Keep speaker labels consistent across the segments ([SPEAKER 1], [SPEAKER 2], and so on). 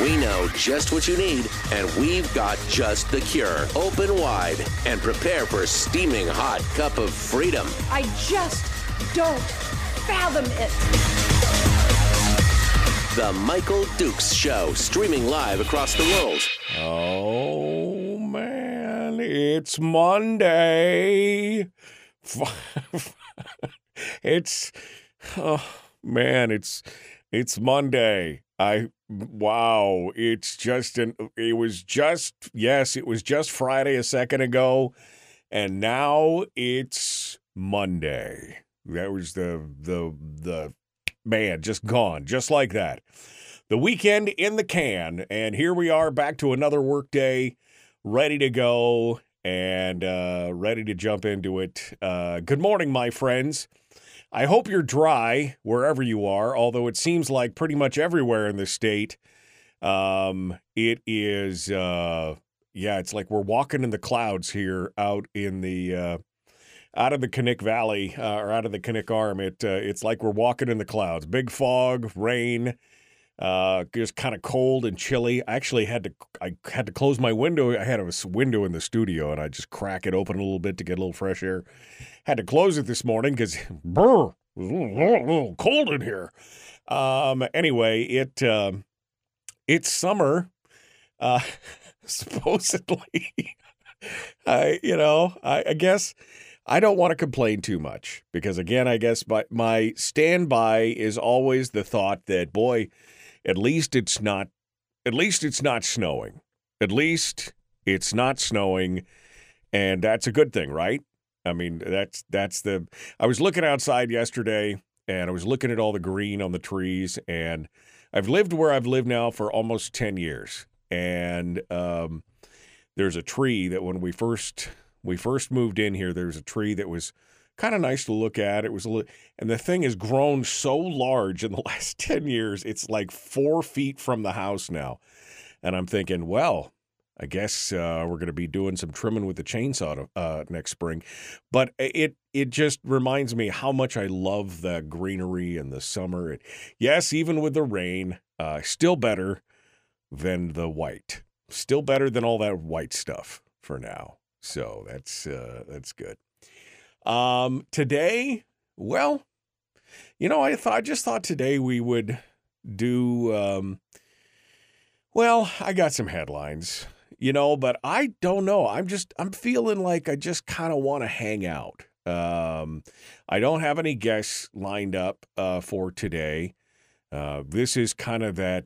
[SPEAKER 1] We know just what you need, and we've got just the cure. Open wide and prepare for a steaming hot cup of freedom.
[SPEAKER 2] I just don't fathom it.
[SPEAKER 1] The Michael Dukes Show, streaming live across the world.
[SPEAKER 3] Oh man, it's Monday. it's oh man, it's it's Monday. I wow, it's just an it was just yes, it was just Friday a second ago and now it's Monday. That was the the the man just gone just like that. The weekend in the can and here we are back to another workday ready to go and uh, ready to jump into it. Uh, good morning, my friends. I hope you're dry wherever you are, although it seems like pretty much everywhere in the state, um, it is, uh, yeah, it's like we're walking in the clouds here out in the. Uh, out of the Knik Valley uh, or out of the Knik Arm, it uh, it's like we're walking in the clouds. Big fog, rain, uh, just kind of cold and chilly. I actually had to I had to close my window. I had a window in the studio, and I just crack it open a little bit to get a little fresh air. Had to close it this morning because brr, a little, little cold in here. Um, anyway, it uh, it's summer, uh, supposedly. I you know I, I guess. I don't want to complain too much because, again, I guess my, my standby is always the thought that, boy, at least it's not at least it's not snowing. At least it's not snowing and that's a good thing, right? I mean, that's that's the I was looking outside yesterday and I was looking at all the green on the trees and I've lived where I've lived now for almost 10 years. And um, there's a tree that when we first we first moved in here, there was a tree that was kind of nice to look at. It was a little, and the thing has grown so large in the last 10 years, it's like four feet from the house now. And I'm thinking, well, I guess uh, we're going to be doing some trimming with the chainsaw uh, next spring. But it it just reminds me how much I love the greenery and the summer. Yes, even with the rain, uh, still better than the white. Still better than all that white stuff for now. So that's uh, that's good. Um, today, well, you know, I thought I just thought today we would do. Um, well, I got some headlines, you know, but I don't know. I'm just I'm feeling like I just kind of want to hang out. Um, I don't have any guests lined up uh, for today. Uh, this is kind of that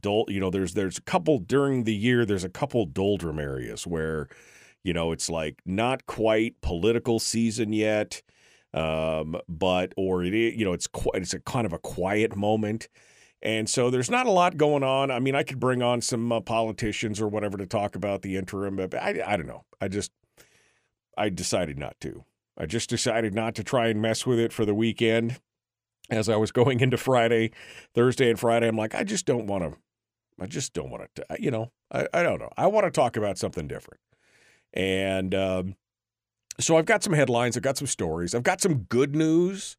[SPEAKER 3] dull. You know, there's there's a couple during the year. There's a couple doldrum areas where you know, it's like not quite political season yet, um, but or it you know, it's quite it's a kind of a quiet moment. And so there's not a lot going on. I mean, I could bring on some uh, politicians or whatever to talk about the interim, but I, I don't know. I just, I decided not to. I just decided not to try and mess with it for the weekend. As I was going into Friday, Thursday and Friday, I'm like, I just don't want to, I just don't want to, you know, I, I don't know. I want to talk about something different. And um, so I've got some headlines, I've got some stories, I've got some good news,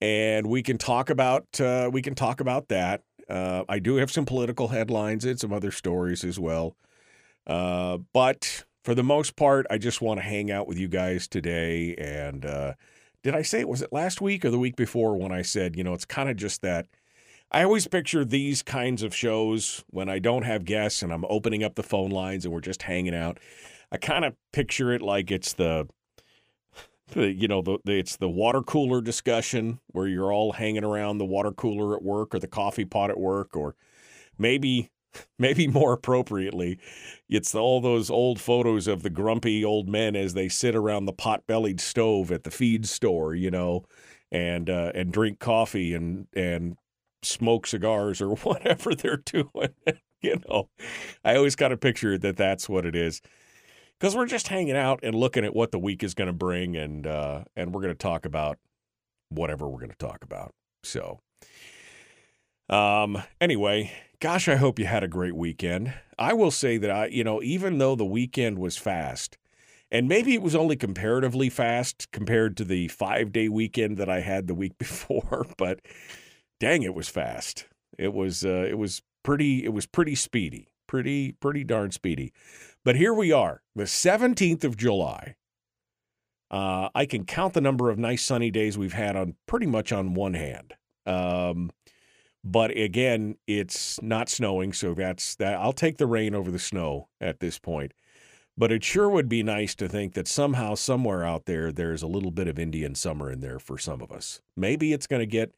[SPEAKER 3] and we can talk about uh, we can talk about that. Uh, I do have some political headlines and some other stories as well. Uh, but for the most part, I just want to hang out with you guys today. And uh, did I say it was it last week or the week before when I said, you know, it's kind of just that. I always picture these kinds of shows when I don't have guests and I'm opening up the phone lines and we're just hanging out. I kind of picture it like it's the, the you know, the, it's the water cooler discussion where you're all hanging around the water cooler at work or the coffee pot at work, or maybe maybe more appropriately, it's all those old photos of the grumpy old men as they sit around the pot-bellied stove at the feed store, you know, and uh, and drink coffee and and smoke cigars or whatever they're doing. you know, I always kind of picture that that's what it is. Because we're just hanging out and looking at what the week is going to bring, and uh, and we're going to talk about whatever we're going to talk about. So, um, anyway, gosh, I hope you had a great weekend. I will say that I, you know, even though the weekend was fast, and maybe it was only comparatively fast compared to the five day weekend that I had the week before, but dang, it was fast. It was, uh, it was pretty, it was pretty speedy, pretty, pretty darn speedy. But here we are, the 17th of July. Uh, I can count the number of nice sunny days we've had on pretty much on one hand. Um, but again, it's not snowing, so that's that. I'll take the rain over the snow at this point. But it sure would be nice to think that somehow, somewhere out there, there's a little bit of Indian summer in there for some of us. Maybe it's going to get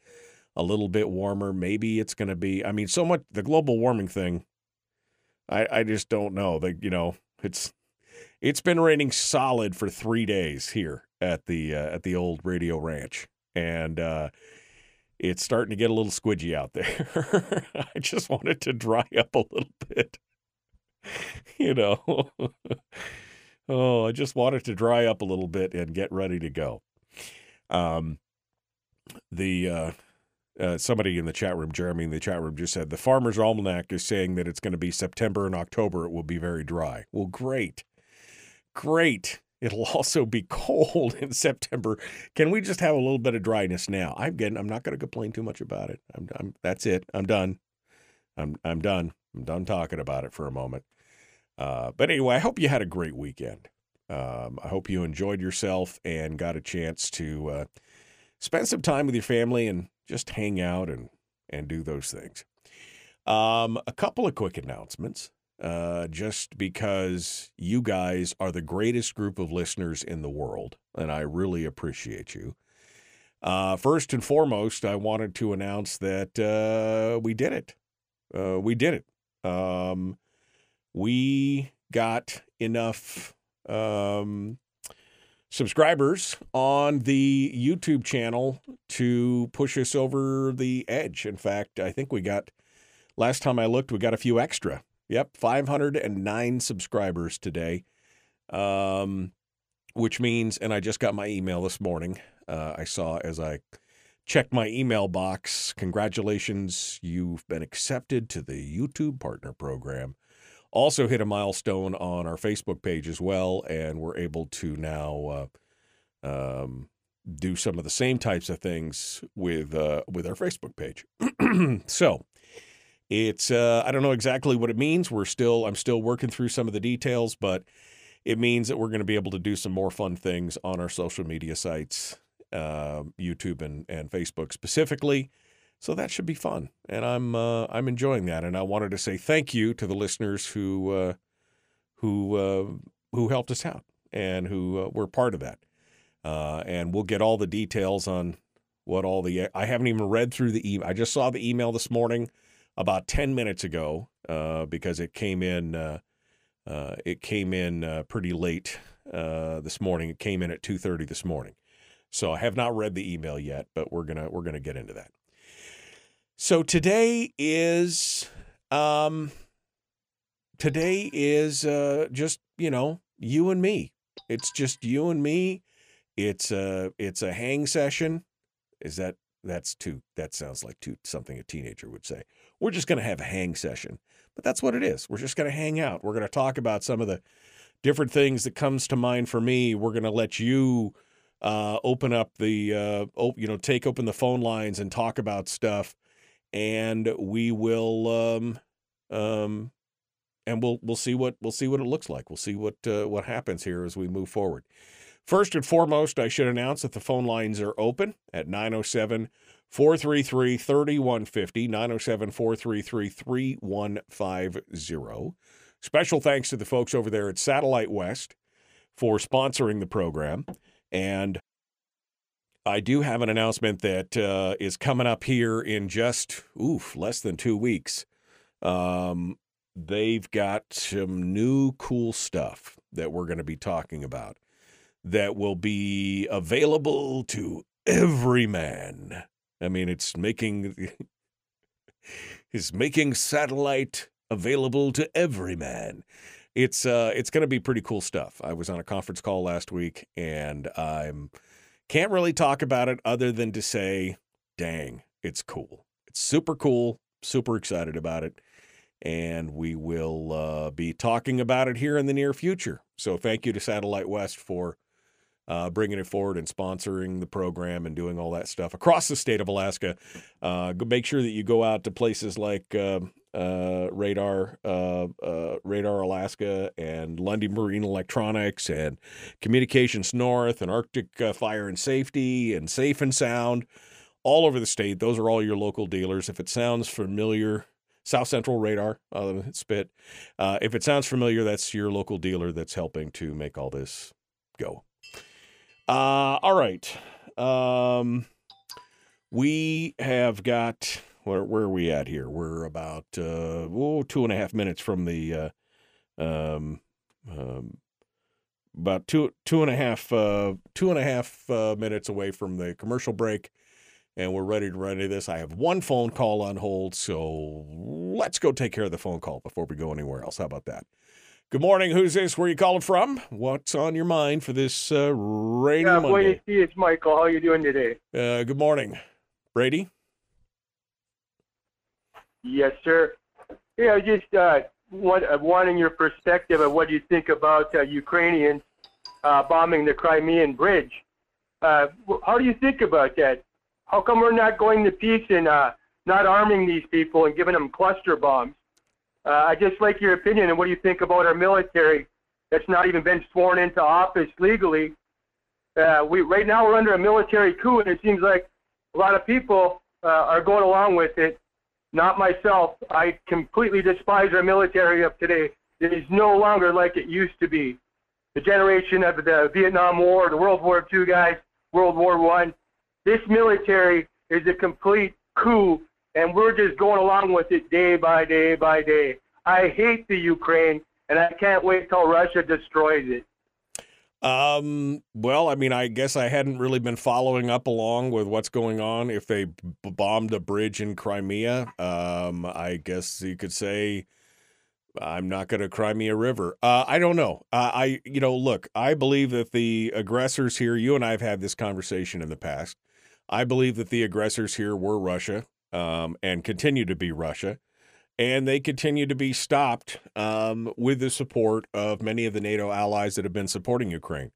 [SPEAKER 3] a little bit warmer. Maybe it's going to be. I mean, so much the global warming thing. I I just don't know. That you know, it's it's been raining solid for three days here at the uh, at the old Radio Ranch, and uh, it's starting to get a little squidgy out there. I just want it to dry up a little bit. You know, oh, I just want it to dry up a little bit and get ready to go. Um, the uh, uh, somebody in the chat room, Jeremy in the chat room, just said the Farmer's Almanac is saying that it's going to be September and October. It will be very dry. Well, great, great. It'll also be cold in September. Can we just have a little bit of dryness now? I'm getting. I'm not going to complain too much about it. I'm, I'm. That's it. I'm done. I'm. I'm done. I'm done talking about it for a moment. Uh, but anyway, I hope you had a great weekend. Um, I hope you enjoyed yourself and got a chance to uh, spend some time with your family and just hang out and and do those things. Um, a couple of quick announcements uh, just because you guys are the greatest group of listeners in the world, and I really appreciate you. Uh, first and foremost, I wanted to announce that uh, we did it. Uh, we did it. Um, we got enough um, subscribers on the YouTube channel to push us over the edge. In fact, I think we got, last time I looked, we got a few extra Yep, 509 subscribers today, um, which means, and I just got my email this morning. Uh, I saw as I checked my email box, congratulations, you've been accepted to the YouTube Partner Program. Also hit a milestone on our Facebook page as well, and we're able to now uh, um, do some of the same types of things with uh, with our Facebook page. so it's uh, I don't know exactly what it means. We're still I'm still working through some of the details, but it means that we're going to be able to do some more fun things on our social media sites, uh, YouTube and and Facebook specifically. So that should be fun, and I'm uh, I'm enjoying that. And I wanted to say thank you to the listeners who uh, who uh, who helped us out and who uh, were part of that. and we'll get all the details on what all the I haven't even read through the email. I just saw the email this morning about 10 minutes ago uh, because it came in uh, uh, it came in uh, pretty late uh, this morning. It came in at 2:30 this morning. So I have not read the email yet, but we're to we're to get into that. So today is um today is uh, just, you know, you and me. It's just you and me. It's a it's a hang session. Is that that's too that sounds like too something a teenager would say. We're just going to have a hang session. But that's what it is. We're just going to hang out. We're going to talk about some of the different things that comes to mind for me. We're going to let you uh, open up the uh, op- you know take open the phone lines and talk about stuff, and we will um, um, and we'll we'll see what we'll see what it looks like. We'll see what uh, what happens here as we move forward. First and foremost, I should announce that the phone lines are open at 907 433 3150, 907 433 3150. Special thanks to the folks over there at Satellite West for sponsoring the program. And I do have an announcement that uh, is coming up here in just, oof, less than two weeks. Um, they've got some new cool stuff that we're going to be talking about that will be available to every man. I mean, it's making is making satellite available to every man. it's uh, it's going to be pretty cool stuff. I was on a conference call last week, and I'm can't really talk about it other than to say, dang, it's cool. It's super cool. Super excited about it. And we will uh, be talking about it here in the near future. So thank you to Satellite West for uh, bringing it forward and sponsoring the program and doing all that stuff across the state of Alaska. Uh, make sure that you go out to places like uh, uh Radar, uh, uh, Radar Alaska, and Lundy Marine Electronics, and Communications North, and Arctic Fire and Safety, and Safe and Sound, all over the state. Those are all your local dealers. If it sounds familiar, South Central Radar, uh, Spit. Uh, if it sounds familiar, that's your local dealer that's helping to make all this go. Uh, all right. Um, we have got where where are we at here? We're about uh, oh, two and a half minutes from the uh, um, um, about two two and a half uh, two and a half uh, minutes away from the commercial break, and we're ready to run into this. I have one phone call on hold, so let's go take care of the phone call before we go anywhere else. How about that? Good morning. Who's this? Where are you calling from? What's on your mind for this uh, rainy
[SPEAKER 4] yeah,
[SPEAKER 3] Monday?
[SPEAKER 4] see, it's Michael. How are you doing today?
[SPEAKER 3] Uh, good morning, Brady.
[SPEAKER 4] Yes, sir. Yeah, just uh, want, uh, wanting your perspective of what you think about uh, Ukrainians uh, bombing the Crimean Bridge. Uh, how do you think about that? How come we're not going to peace and uh, not arming these people and giving them cluster bombs? Uh, I just like your opinion and what do you think about our military that's not even been sworn into office legally? Uh, we right now we're under a military coup, and it seems like a lot of people uh, are going along with it. Not myself. I completely despise our military of today. It is no longer like it used to be. The generation of the Vietnam War, the World War II guys, World War One. This military is a complete coup and we're just going along with it day by day by day. I hate the Ukraine, and I can't wait till Russia destroys it.
[SPEAKER 3] Um, well, I mean, I guess I hadn't really been following up along with what's going on. If they b- bombed a bridge in Crimea, um, I guess you could say I'm not going to Crimea River. Uh, I don't know. Uh, I, you know, look, I believe that the aggressors here, you and I have had this conversation in the past. I believe that the aggressors here were Russia um, and continue to be Russia. And they continue to be stopped um, with the support of many of the NATO allies that have been supporting Ukraine.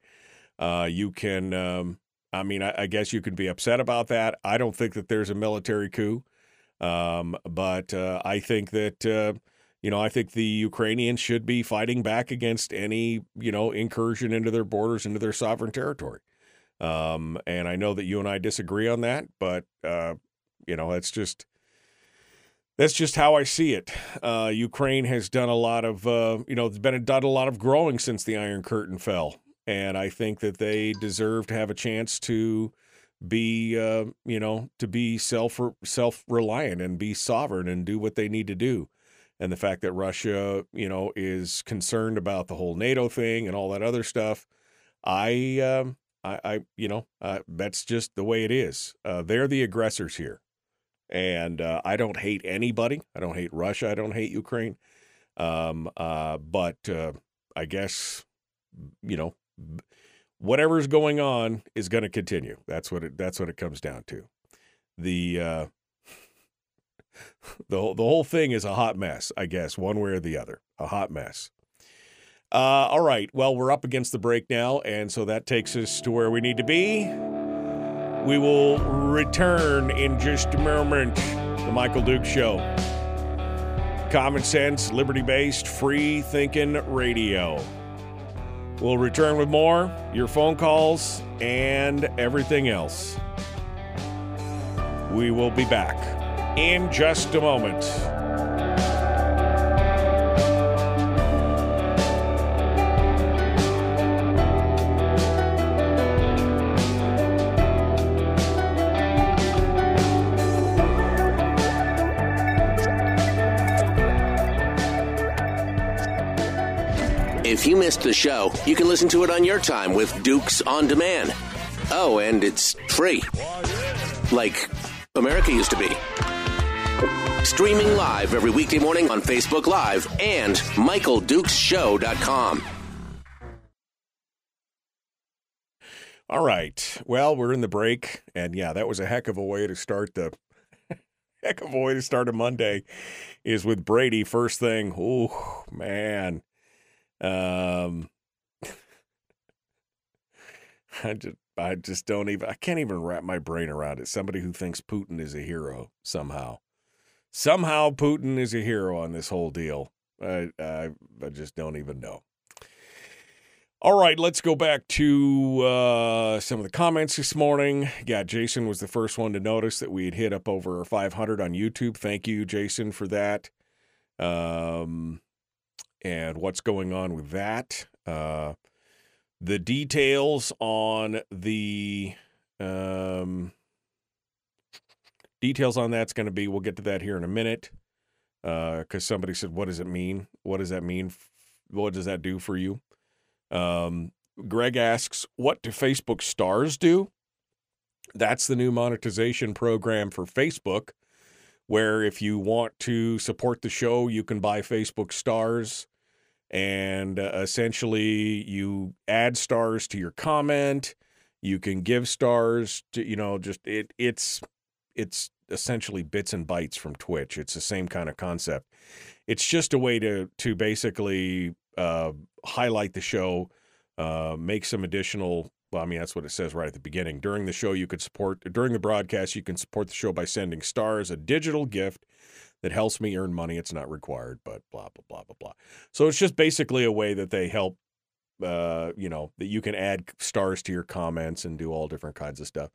[SPEAKER 3] Uh, you can, um, I mean, I, I, guess you can be upset about that. I don't think that there's a military coup, um, but uh, I think that, uh, you know, I think the Ukrainians should be fighting back against any, you know, incursion into their borders, into their sovereign territory. Um, and I know that you and I disagree on that, but uh, you know, that's just that's just how I see it. Uh, Ukraine has done a lot of, uh, you know, been done a lot of growing since the Iron Curtain fell, and I think that they deserve to have a chance to be, uh, you know, to be self self reliant and be sovereign and do what they need to do. And the fact that Russia, you know, is concerned about the whole NATO thing and all that other stuff, I, um, I, I you know, uh, that's just the way it is. Uh, they're the aggressors here. And uh, I don't hate anybody. I don't hate Russia. I don't hate Ukraine. Um, uh, but uh, I guess, you know, whatever's going on is going to continue. That's what it. That's what it comes down to. The uh, the the whole thing is a hot mess. I guess one way or the other, a hot mess. Uh, all right. Well, we're up against the break now, and so that takes us to where we need to be. We will return in just a moment. The Michael Dukes Show. Common sense, liberty based, free thinking radio. We'll return with more, your phone calls, and everything else. We will be back in just a moment.
[SPEAKER 1] If you missed the show, you can listen to it on your time with Dukes on Demand. Oh, and it's free. Like America used to be. Streaming live every weekday morning on Facebook Live and MichaelDukesShow.com.
[SPEAKER 3] All right. Well, we're in the break, and yeah, that was a heck of a way to start the heck of a way to start a Monday. Is with Brady first thing. Oh man, um, I just I just don't even I can't even wrap my brain around it. Somebody who thinks Putin is a hero somehow, somehow Putin is a hero on this whole deal. I I, I just don't even know. All right, let's go back to uh, some of the comments this morning. Yeah, Jason was the first one to notice that we had hit up over 500 on YouTube. Thank you, Jason, for that. Um, and what's going on with that? Uh, the details on the um, details on that's going to be. We'll get to that here in a minute. Because uh, somebody said, "What does it mean? What does that mean? What does that do for you?" Um, Greg asks, What do Facebook stars do? That's the new monetization program for Facebook, where if you want to support the show, you can buy Facebook stars. And uh, essentially, you add stars to your comment. You can give stars to, you know, just it. It's it's essentially bits and bytes from Twitch. It's the same kind of concept. It's just a way to to basically uh, highlight the show, uh, make some additional. Well, I mean, that's what it says right at the beginning. During the show, you could support, during the broadcast, you can support the show by sending stars, a digital gift that helps me earn money. It's not required, but blah, blah, blah, blah, blah. So it's just basically a way that they help, uh, you know, that you can add stars to your comments and do all different kinds of stuff.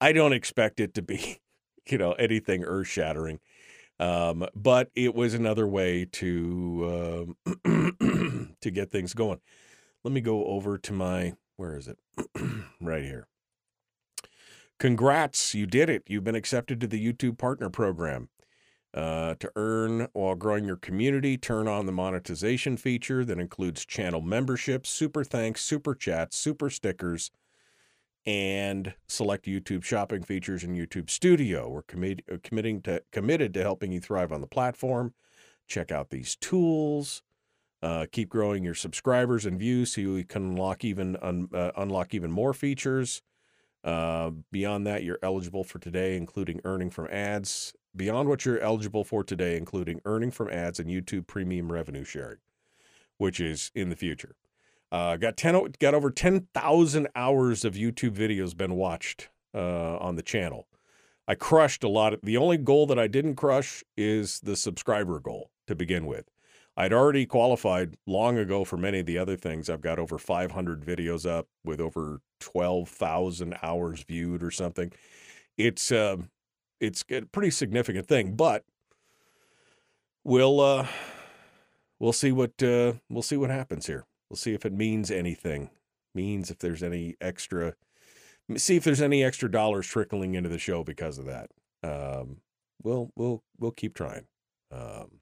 [SPEAKER 3] I don't expect it to be, you know, anything earth shattering. Um, but it was another way to um, to get things going. Let me go over to my where is it? right here. Congrats, you did it. You've been accepted to the YouTube Partner Program. Uh, to earn while growing your community, turn on the monetization feature that includes channel memberships, super thanks, super chats, super stickers, and select YouTube shopping features in YouTube Studio. We're uh, committing to committed to helping you thrive on the platform. Check out these tools. Uh, keep growing your subscribers and views so you can unlock even un- uh, unlock even more features. Uh, beyond that, you're eligible for today, including earning from ads. Beyond what you're eligible for today, including earning from ads and YouTube Premium revenue sharing, which is in the future. Uh, got ten got over ten thousand hours of YouTube videos been watched uh, on the channel. I crushed a lot. Of, the only goal that I didn't crush is the subscriber goal to begin with. I'd already qualified long ago for many of the other things. I've got over 500 videos up with over 12,000 hours viewed or something. It's uh, it's a pretty significant thing, but we'll uh, we'll see what uh, we'll see what happens here. We'll see if it means anything. Means if there's any extra, see if there's any extra dollars trickling into the show because of that. Um, we'll we'll we'll keep trying. Um,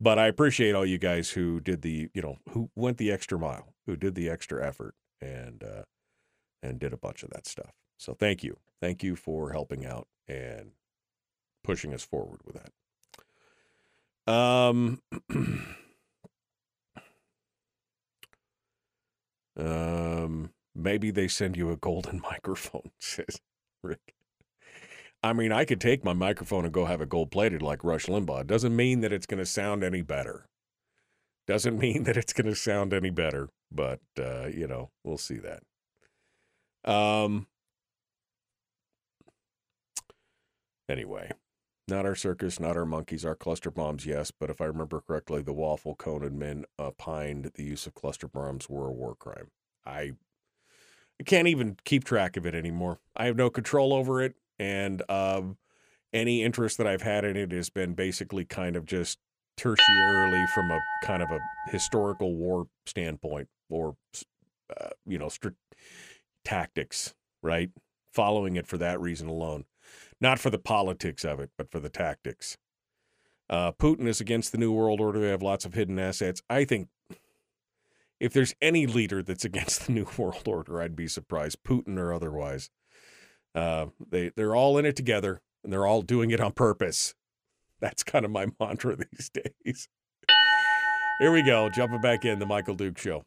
[SPEAKER 3] but I appreciate all you guys who did the you know who went the extra mile, who did the extra effort, and uh, and did a bunch of that stuff. So thank you, thank you for helping out and pushing us forward with that. Um. Um, maybe they send you a golden microphone, says Rick. I mean, I could take my microphone and go have it gold plated like Rush Limbaugh. It doesn't mean that it's going to sound any better. Doesn't mean that it's going to sound any better, but uh, you know, we'll see that. Um. Anyway, not our circus, not our monkeys, our cluster bombs, yes, but if I remember correctly, the waffle cone admin opined the use of cluster bombs were a war crime. I, I can't even keep track of it anymore. I have no control over it, and um, any interest that I've had in it has been basically kind of just tertiarily from a kind of a historical war standpoint or, uh, you know, strict tactics, right? Following it for that reason alone not for the politics of it, but for the tactics. Uh, Putin is against the New World Order. They have lots of hidden assets. I think if there's any leader that's against the New World Order, I'd be surprised, Putin or otherwise. Uh, they they're all in it together, and they're all doing it on purpose. That's kind of my mantra these days. Here we go, jumping back in the Michael Dukes Show.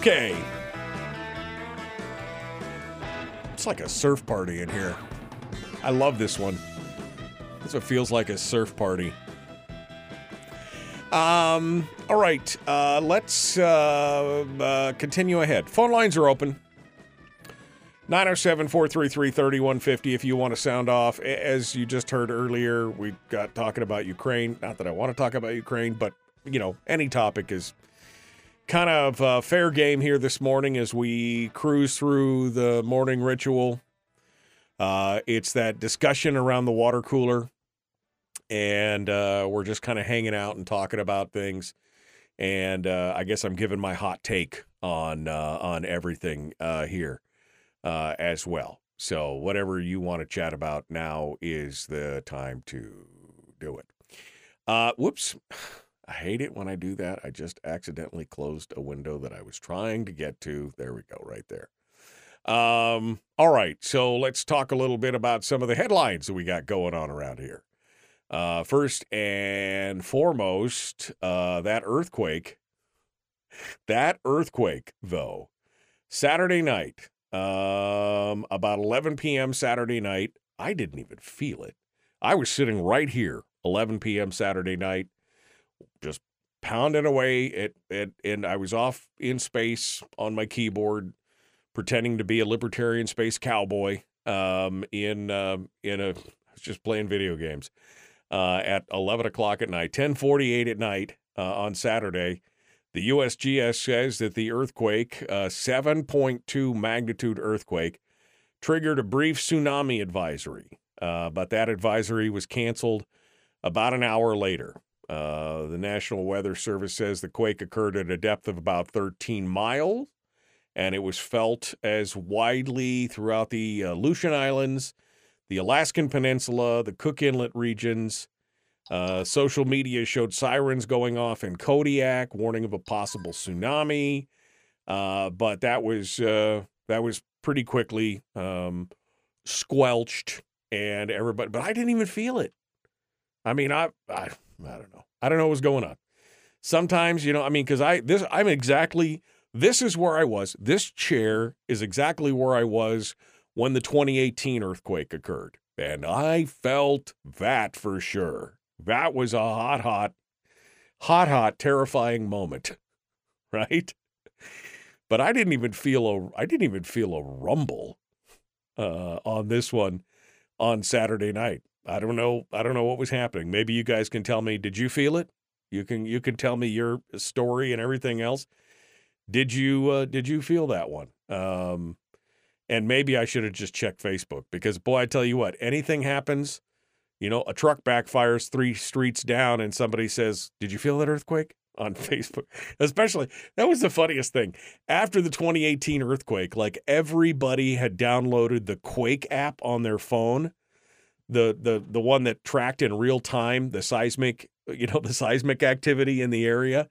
[SPEAKER 3] Okay. It's like a surf party in here. I love this one. This one feels like a surf party. Um, all right, uh, let's uh, uh, continue ahead. Phone lines are open. 907 433 3150 if you want to sound off. As you just heard earlier, we got talking about Ukraine. Not that I want to talk about Ukraine, but, you know, any topic is kind of uh, fair game here this morning as we cruise through the morning ritual. Uh, it's that discussion around the water cooler, and uh, we're just kind of hanging out and talking about things. And uh, I guess I'm giving my hot take on uh, on everything here as well. So whatever you want to chat about now is the time to do it. whoops. I hate it when I do that. I just accidentally closed a window that I was trying to get to. There we go, right there. Um, all right, so let's talk a little bit about some of the headlines that we got going on around here. Uh, first and foremost, uh, that earthquake. That earthquake, though, Saturday night, um, about 11 p.m. Saturday night, I didn't even feel it. I was sitting right here, 11 p.m. Saturday night just pounding away at, at and I was off in space on my keyboard, pretending to be a libertarian space cowboy. Um, in uh, in a just playing video games. Uh, at 11 o'clock at night, 10:48 at night uh, on Saturday, the USGS says that the earthquake, uh, 7.2 magnitude earthquake, triggered a brief tsunami advisory, uh, but that advisory was canceled about an hour later. Uh, the National Weather Service says the quake occurred at a depth of about 13 miles, and it was felt as widely throughout the uh, Aleutian Islands, the Alaskan Peninsula, the Cook Inlet regions. Uh, social media showed sirens going off in Kodiak, warning of a possible tsunami. Uh, but that was uh, that was pretty quickly um, squelched, and everybody. But I didn't even feel it. I mean, I, I I don't know. I don't know what's going on. Sometimes, you know, I mean, because I this I'm exactly this is where I was. This chair is exactly where I was when the 2018 earthquake occurred. And I felt that for sure. That was a hot, hot, hot, hot, terrifying moment. Right? But I didn't even feel a I didn't even feel a rumble uh, on this one on Saturday night. I don't know. I don't know what was happening. Maybe you guys can tell me. Did you feel it? You can you can tell me your story and everything else. Did you uh, did you feel that one? Um, and maybe I should have just checked Facebook because boy, I tell you what, anything happens, you know, a truck backfires three streets down and somebody says, "Did you feel that earthquake?" on Facebook. Especially that was the funniest thing. After the 2018 earthquake, like everybody had downloaded the Quake app on their phone the the the one that tracked in real time the seismic you know the seismic activity in the area.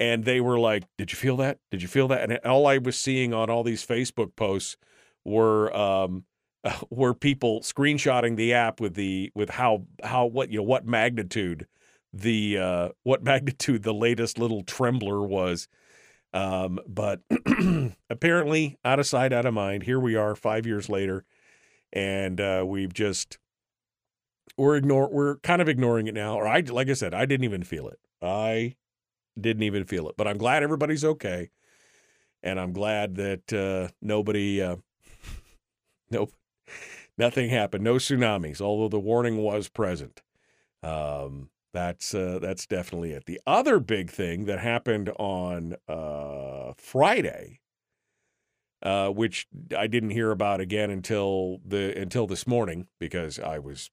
[SPEAKER 3] And they were like did you feel that? Did you feel that? And all i was seeing on all these facebook posts were um were people screenshotting the app with the with how how what you know what magnitude the uh what magnitude the latest little trembler was. Um but apparently out of sight out of mind here we are 5 years later and uh we've just we're ignore we're kind of ignoring it now. Or I like I said, I didn't even feel it. I didn't even feel it. But I'm glad everybody's okay. And I'm glad that uh, nobody uh, nope. Nothing happened. No tsunamis, although the warning was present. Um, that's uh, that's definitely it. The other big thing that happened on uh, Friday uh, which I didn't hear about again until the until this morning because I was,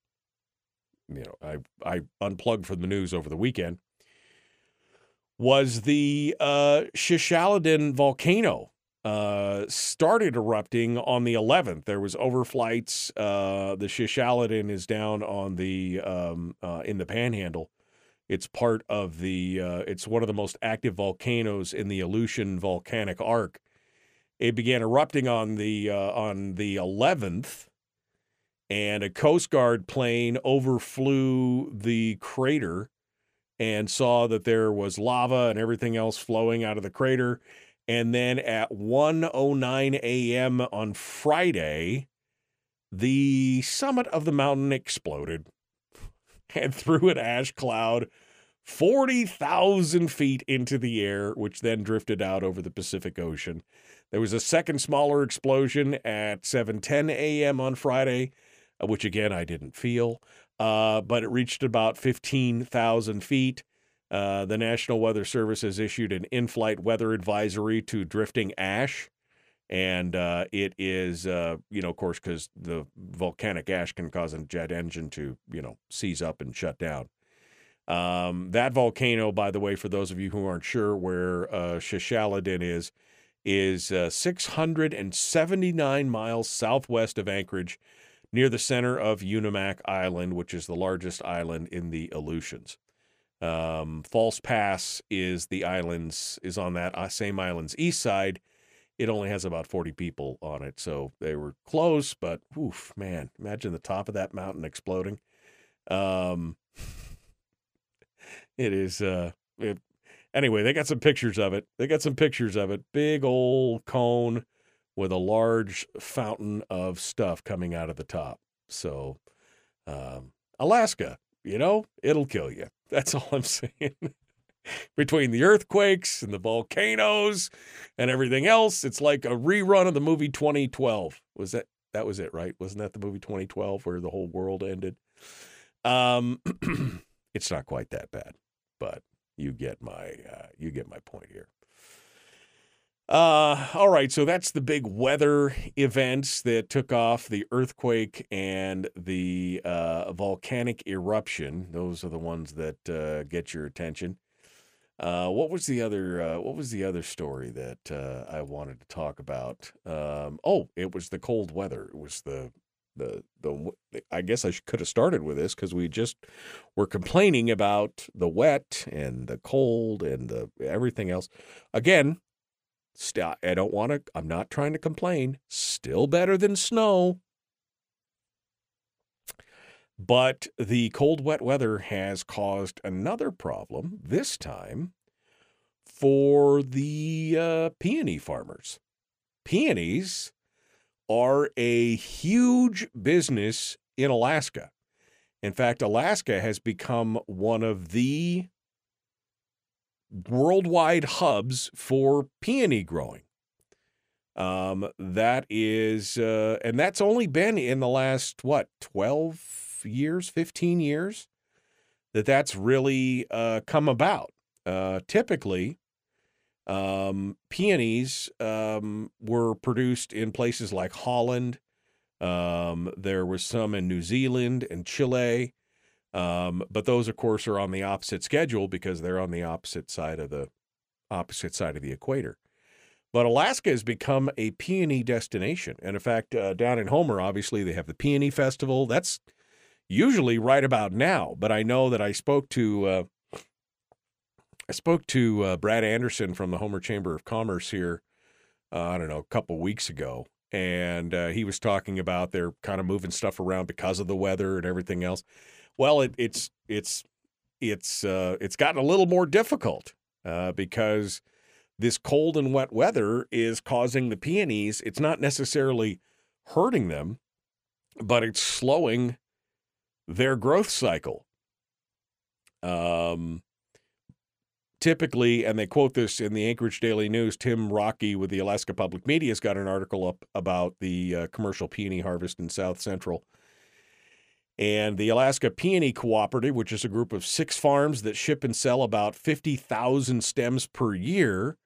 [SPEAKER 3] you know, I I unplugged from the news over the weekend. Was the uh, Shishaldin volcano uh, started erupting on the 11th? There was overflights. Uh, the Shishaldin is down on the um, uh, in the Panhandle. It's part of the. Uh, it's one of the most active volcanoes in the Aleutian volcanic arc it began erupting on the uh, on the 11th, and a Coast Guard plane overflew the crater and saw that there was lava and everything else flowing out of the crater. And then at 1:09 a.m. on Friday, the summit of the mountain exploded and threw an ash cloud 40,000 feet into the air, which then drifted out over the Pacific Ocean. There was a second smaller explosion at 7:10 a.m. on Friday, which again I didn't feel, uh, but it reached about 15,000 feet. Uh, the National Weather Service has issued an in-flight weather advisory to drifting ash, and uh, it is, uh, you know, of course, because the volcanic ash can cause a jet engine to, you know, seize up and shut down. Um, that volcano, by the way, for those of you who aren't sure where uh, is, is uh, 679 miles southwest of Anchorage, near the center of Unimak Island, which is the largest island in the Aleutians. Um, False Pass is the islands is on that uh, same island's east side. It only has about 40 people on it, so they were close. But oof, man, imagine the top of that mountain exploding. Um, it is uh, it, Anyway, they got some pictures of it. They got some pictures of it. Big old cone with a large fountain of stuff coming out of the top. So, um, Alaska, you know, it'll kill you. That's all I'm saying. Between the earthquakes and the volcanoes and everything else, it's like a rerun of the movie 2012. Was that that was it, right? Wasn't that the movie 2012 where the whole world ended? Um, it's not quite that bad, but you get my uh, you get my point here. Uh, all right, so that's the big weather events that took off the earthquake and the uh, volcanic eruption. Those are the ones that uh, get your attention. Uh, what was the other? Uh, what was the other story that uh, I wanted to talk about? Um, oh, it was the cold weather. It was the the the I guess I could have started with this because we just were complaining about the wet and the cold and the everything else. Again, st- I don't want to. I'm not trying to complain. Still better than snow. But the cold, wet weather has caused another problem, this time for the uh, peony farmers. Peonies are a huge business in Alaska. In fact, Alaska has become one of the worldwide hubs for peony growing. Um, that is, uh, and that's only been in the last, what, 12 years, 15 years that that's really uh, come about. Uh, typically, um, peonies um, were produced in places like Holland. Um, there was some in New Zealand and Chile. Um, but those, of course, are on the opposite schedule because they're on the opposite side of the opposite side of the equator. But Alaska has become a peony destination. And in fact, uh, down in Homer, obviously, they have the Peony Festival. That's usually right about now. But I know that I spoke to uh, I spoke to uh, Brad Anderson from the Homer Chamber of Commerce here, uh, I don't know, a couple weeks ago. And uh, he was talking about they're kind of moving stuff around because of the weather and everything else. Well, it, it's it's it's uh, it's gotten a little more difficult uh, because this cold and wet weather is causing the peonies. It's not necessarily hurting them, but it's slowing their growth cycle. Um, typically, and they quote this in the Anchorage Daily News, Tim Rockey with the Alaska Public Media has got an article up about the uh, commercial peony harvest in South Central. And the Alaska Peony Cooperative, which is a group of six farms that ship and sell about 50,000 stems per year,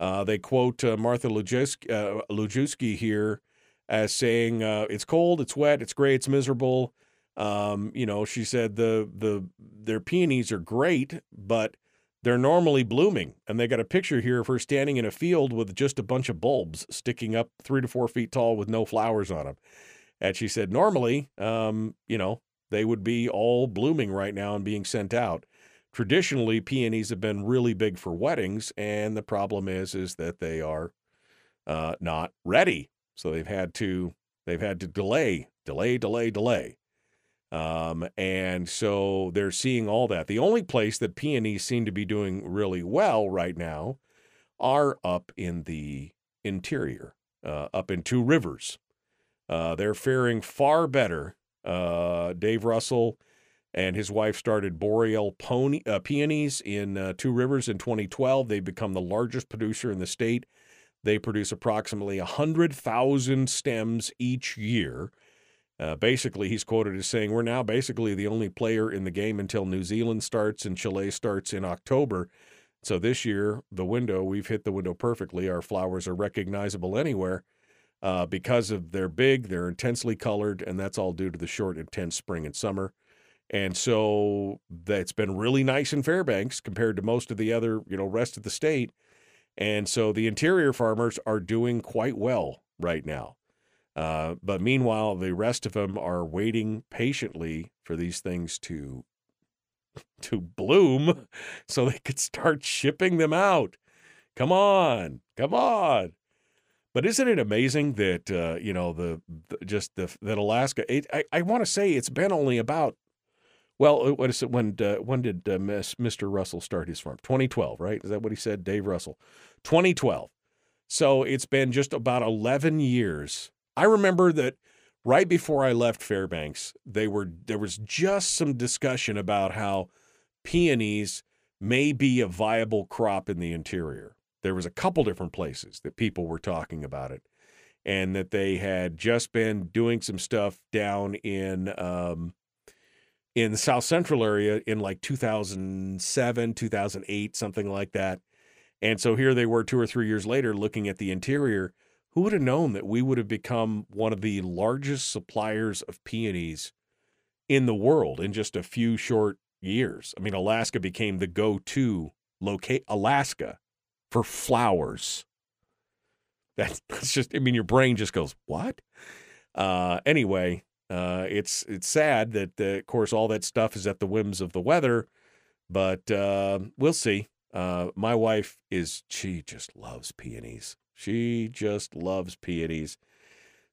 [SPEAKER 3] Uh, they quote uh, Martha Lujewski, uh, here as saying, uh, "It's cold, it's wet, it's gray, it's miserable." Um, you know, she said the the their peonies are great, but they're normally blooming. And they got a picture here of her standing in a field with just a bunch of bulbs sticking up three to four feet tall with no flowers on them. And she said, normally, um, you know, they would be all blooming right now and being sent out. Traditionally, peonies have been really big for weddings, and the problem is is that they are uh, not ready. So they've had to they've had to delay, delay, delay, delay. Um, and so they're seeing all that. The only place that peonies seem to be doing really well right now are up in the interior, uh, up in Two Rivers. Uh, they're faring far better. Uh, Dave Russell and his wife started Boreal pony, uh, Peonies in uh, Two Rivers in 2012. They've become the largest producer in the state. They produce approximately 100,000 stems each year. Uh, basically, he's quoted as saying, We're now basically the only player in the game until New Zealand starts and Chile starts in October. So this year, the window, we've hit the window perfectly. Our flowers are recognizable anywhere uh, because of they're big, they're intensely colored, and that's all due to the short, intense spring and summer. And so that's been really nice in Fairbanks compared to most of the other, you know, rest of the state. And so the interior farmers are doing quite well right now. Uh, but meanwhile, the rest of them are waiting patiently for these things to to bloom so they could start shipping them out. Come on, come on. But isn't it amazing that uh, you know the, the just the, that Alaska? It, I I want to say it's been only about well, uh, what is it? When uh, when did uh, Mr. Russell start his farm? 2012, right? Is that what he said, Dave Russell? 2012. So it's been just about 11 years I remember that right before I left Fairbanks, they were there was just some discussion about how peonies may be a viable crop in the interior. There was a couple different places that people were talking about it, and that they had just been doing some stuff down in um, in the South Central area in like 2007, 2008, something like that. And so here they were two or three years later looking at the interior who would have known that we would have become one of the largest suppliers of peonies in the world in just a few short years? I mean, Alaska became the go to locate Alaska for flowers. That's, that's just, I mean, your brain just goes, what? Uh, anyway, uh, it's it's sad that, uh, of course, all that stuff is at the whims of the weather, but uh, we'll see. Uh, my wife is, she just loves peonies. She just loves peonies.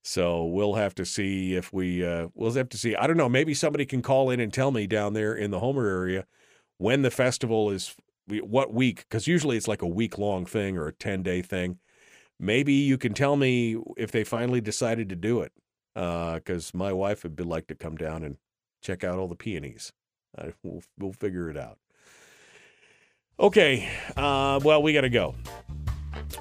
[SPEAKER 3] So we'll have to see if we uh, we'll have to see. I don't know. Maybe somebody can call in and tell me down there in the Homer area when the festival is, what week? Because usually it's like a week long thing or a ten day thing. Maybe you can tell me if they finally decided to do it. Because uh, my wife would be like to come down and check out all the peonies. We'll we'll figure it out. Okay. Uh, well, we got to go.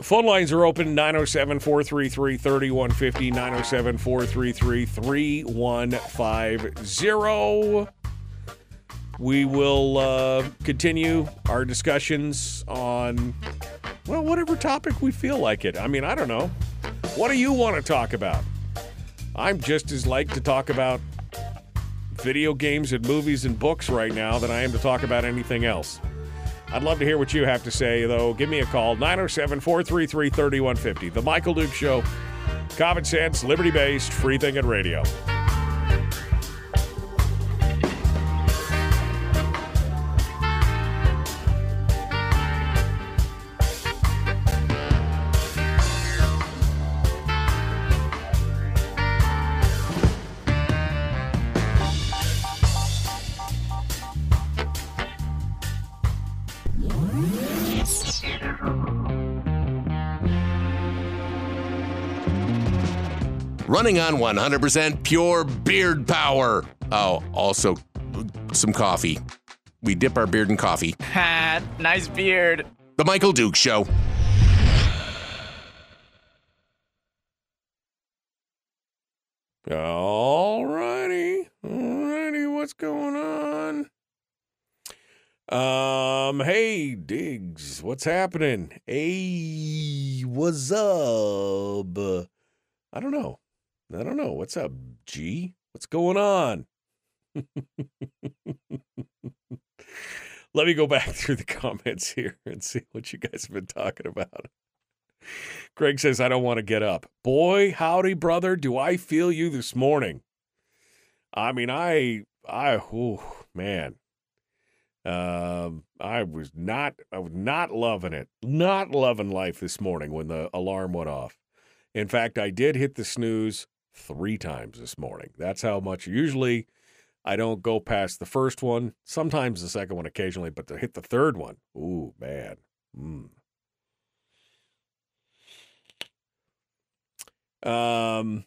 [SPEAKER 3] Phone lines are open 907 433 3150, 907 433 3150. We will uh, continue our discussions on, well, whatever topic we feel like it. I mean, I don't know. What do you want to talk about? I'm just as like to talk about video games and movies and books right now than I am to talk about anything else. I'd love to hear what you have to say, though. Give me a call, 907 433 3150. The Michael Dukes Show, common sense, liberty based, free thinking radio.
[SPEAKER 1] Running on 100% pure beard power. Oh, also some coffee. We dip our beard in coffee.
[SPEAKER 5] Ha, nice beard.
[SPEAKER 1] The Michael Dukes Show.
[SPEAKER 3] All righty. All righty. What's going on? Um, hey, Diggs, what's happening? Hey, what's up? I don't know. I don't know. What's up, G? What's going on? Let me go back through the comments here and see what you guys have been talking about. Greg says, I don't want to get up. Boy, howdy, brother. Do I feel you this morning? I mean, I, I, oh, man. Um, I was not, I was not loving it, not loving life this morning when the alarm went off. In fact, I did hit the snooze three times this morning. That's how much usually I don't go past the first one, sometimes the second one occasionally, but to hit the third one, ooh, man. Mm. Um,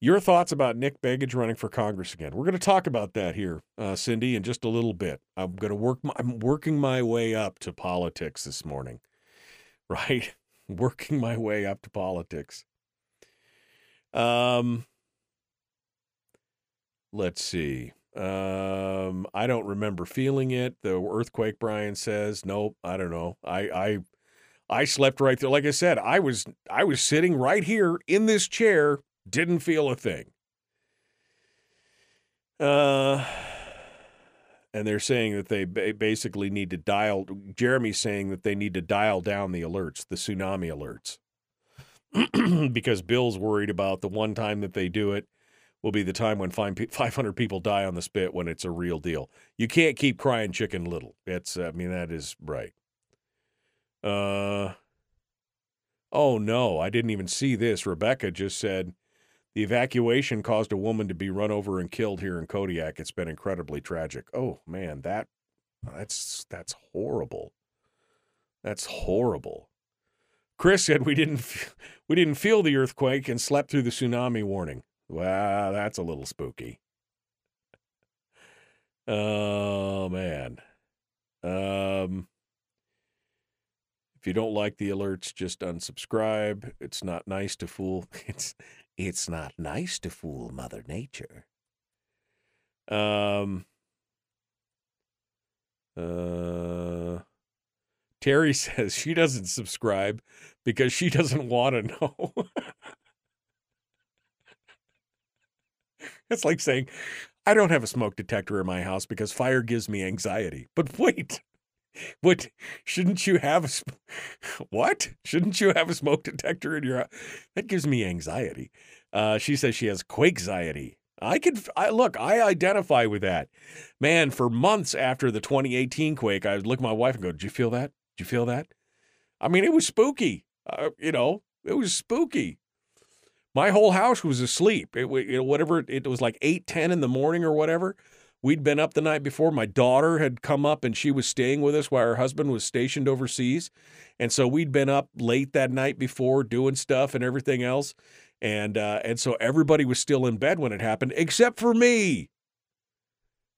[SPEAKER 3] your thoughts about Nick Begich running for Congress again? We're going to talk about that here, uh, Cindy, in just a little bit. I'm going to work. My, I'm working my way up to politics this morning, right? working my way up to politics. Um, let's see. Um, I don't remember feeling it. The earthquake, Brian says. Nope, I don't know. I I I slept right there. Like I said, I was I was sitting right here in this chair, didn't feel a thing. Uh and they're saying that they basically need to dial Jeremy's saying that they need to dial down the alerts, the tsunami alerts. because Bill's worried about the one time that they do it will be the time when 500 people die on the spit when it's a real deal. You can't keep crying chicken little. It's I mean that is right. Uh Oh no, I didn't even see this. Rebecca just said the evacuation caused a woman to be run over and killed here in Kodiak. It's been incredibly tragic. Oh man, that that's that's horrible. That's horrible. Chris said we didn't we didn't feel the earthquake and slept through the tsunami warning. Wow, that's a little spooky. Oh man. Um if you don't like the alerts, just unsubscribe. It's not nice to fool. It's it's not nice to fool Mother Nature. Um. Uh. Terry says she doesn't subscribe because she doesn't want to know. it's like saying, I don't have a smoke detector in my house because fire gives me anxiety. But wait, what shouldn't you have a what shouldn't you have a smoke detector in your house? that gives me anxiety uh, she says she has quake anxiety i could i look i identify with that man for months after the 2018 quake i would look at my wife and go did you feel that you feel that i mean it was spooky uh, you know it was spooky my whole house was asleep it you know whatever it was like 8 10 in the morning or whatever We'd been up the night before. My daughter had come up and she was staying with us while her husband was stationed overseas. And so we'd been up late that night before doing stuff and everything else. And uh, and so everybody was still in bed when it happened, except for me.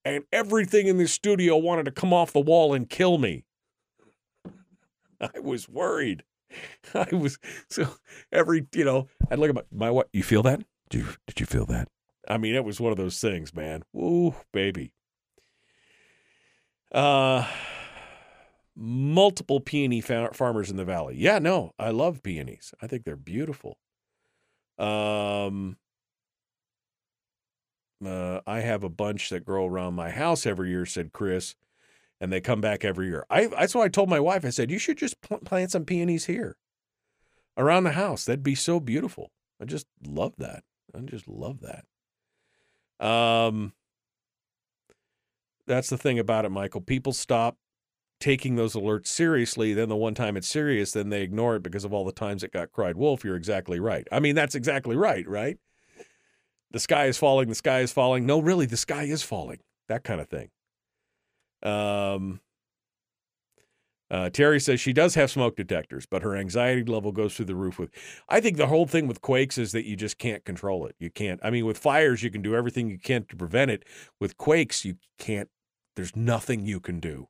[SPEAKER 3] And everything in the studio wanted to come off the wall and kill me. I was worried. I was so every you know I'd look at my, my what you feel that? Did you did you feel that? I mean, it was one of those things, man. Ooh, baby. Uh, multiple peony fa- farmers in the valley. Yeah, no, I love peonies. I think they're beautiful. Um, uh, I have a bunch that grow around my house every year," said Chris, and they come back every year. I that's why I told my wife. I said, "You should just pl- plant some peonies here, around the house. That'd be so beautiful." I just love that. I just love that. Um, that's the thing about it, Michael. People stop taking those alerts seriously. Then the one time it's serious, then they ignore it because of all the times it got cried wolf. You're exactly right. I mean, that's exactly right, right? The sky is falling. The sky is falling. No, really, the sky is falling. That kind of thing. Um, uh, Terry says she does have smoke detectors, but her anxiety level goes through the roof. With, I think the whole thing with quakes is that you just can't control it. You can't. I mean, with fires, you can do everything you can to prevent it. With quakes, you can't. There's nothing you can do.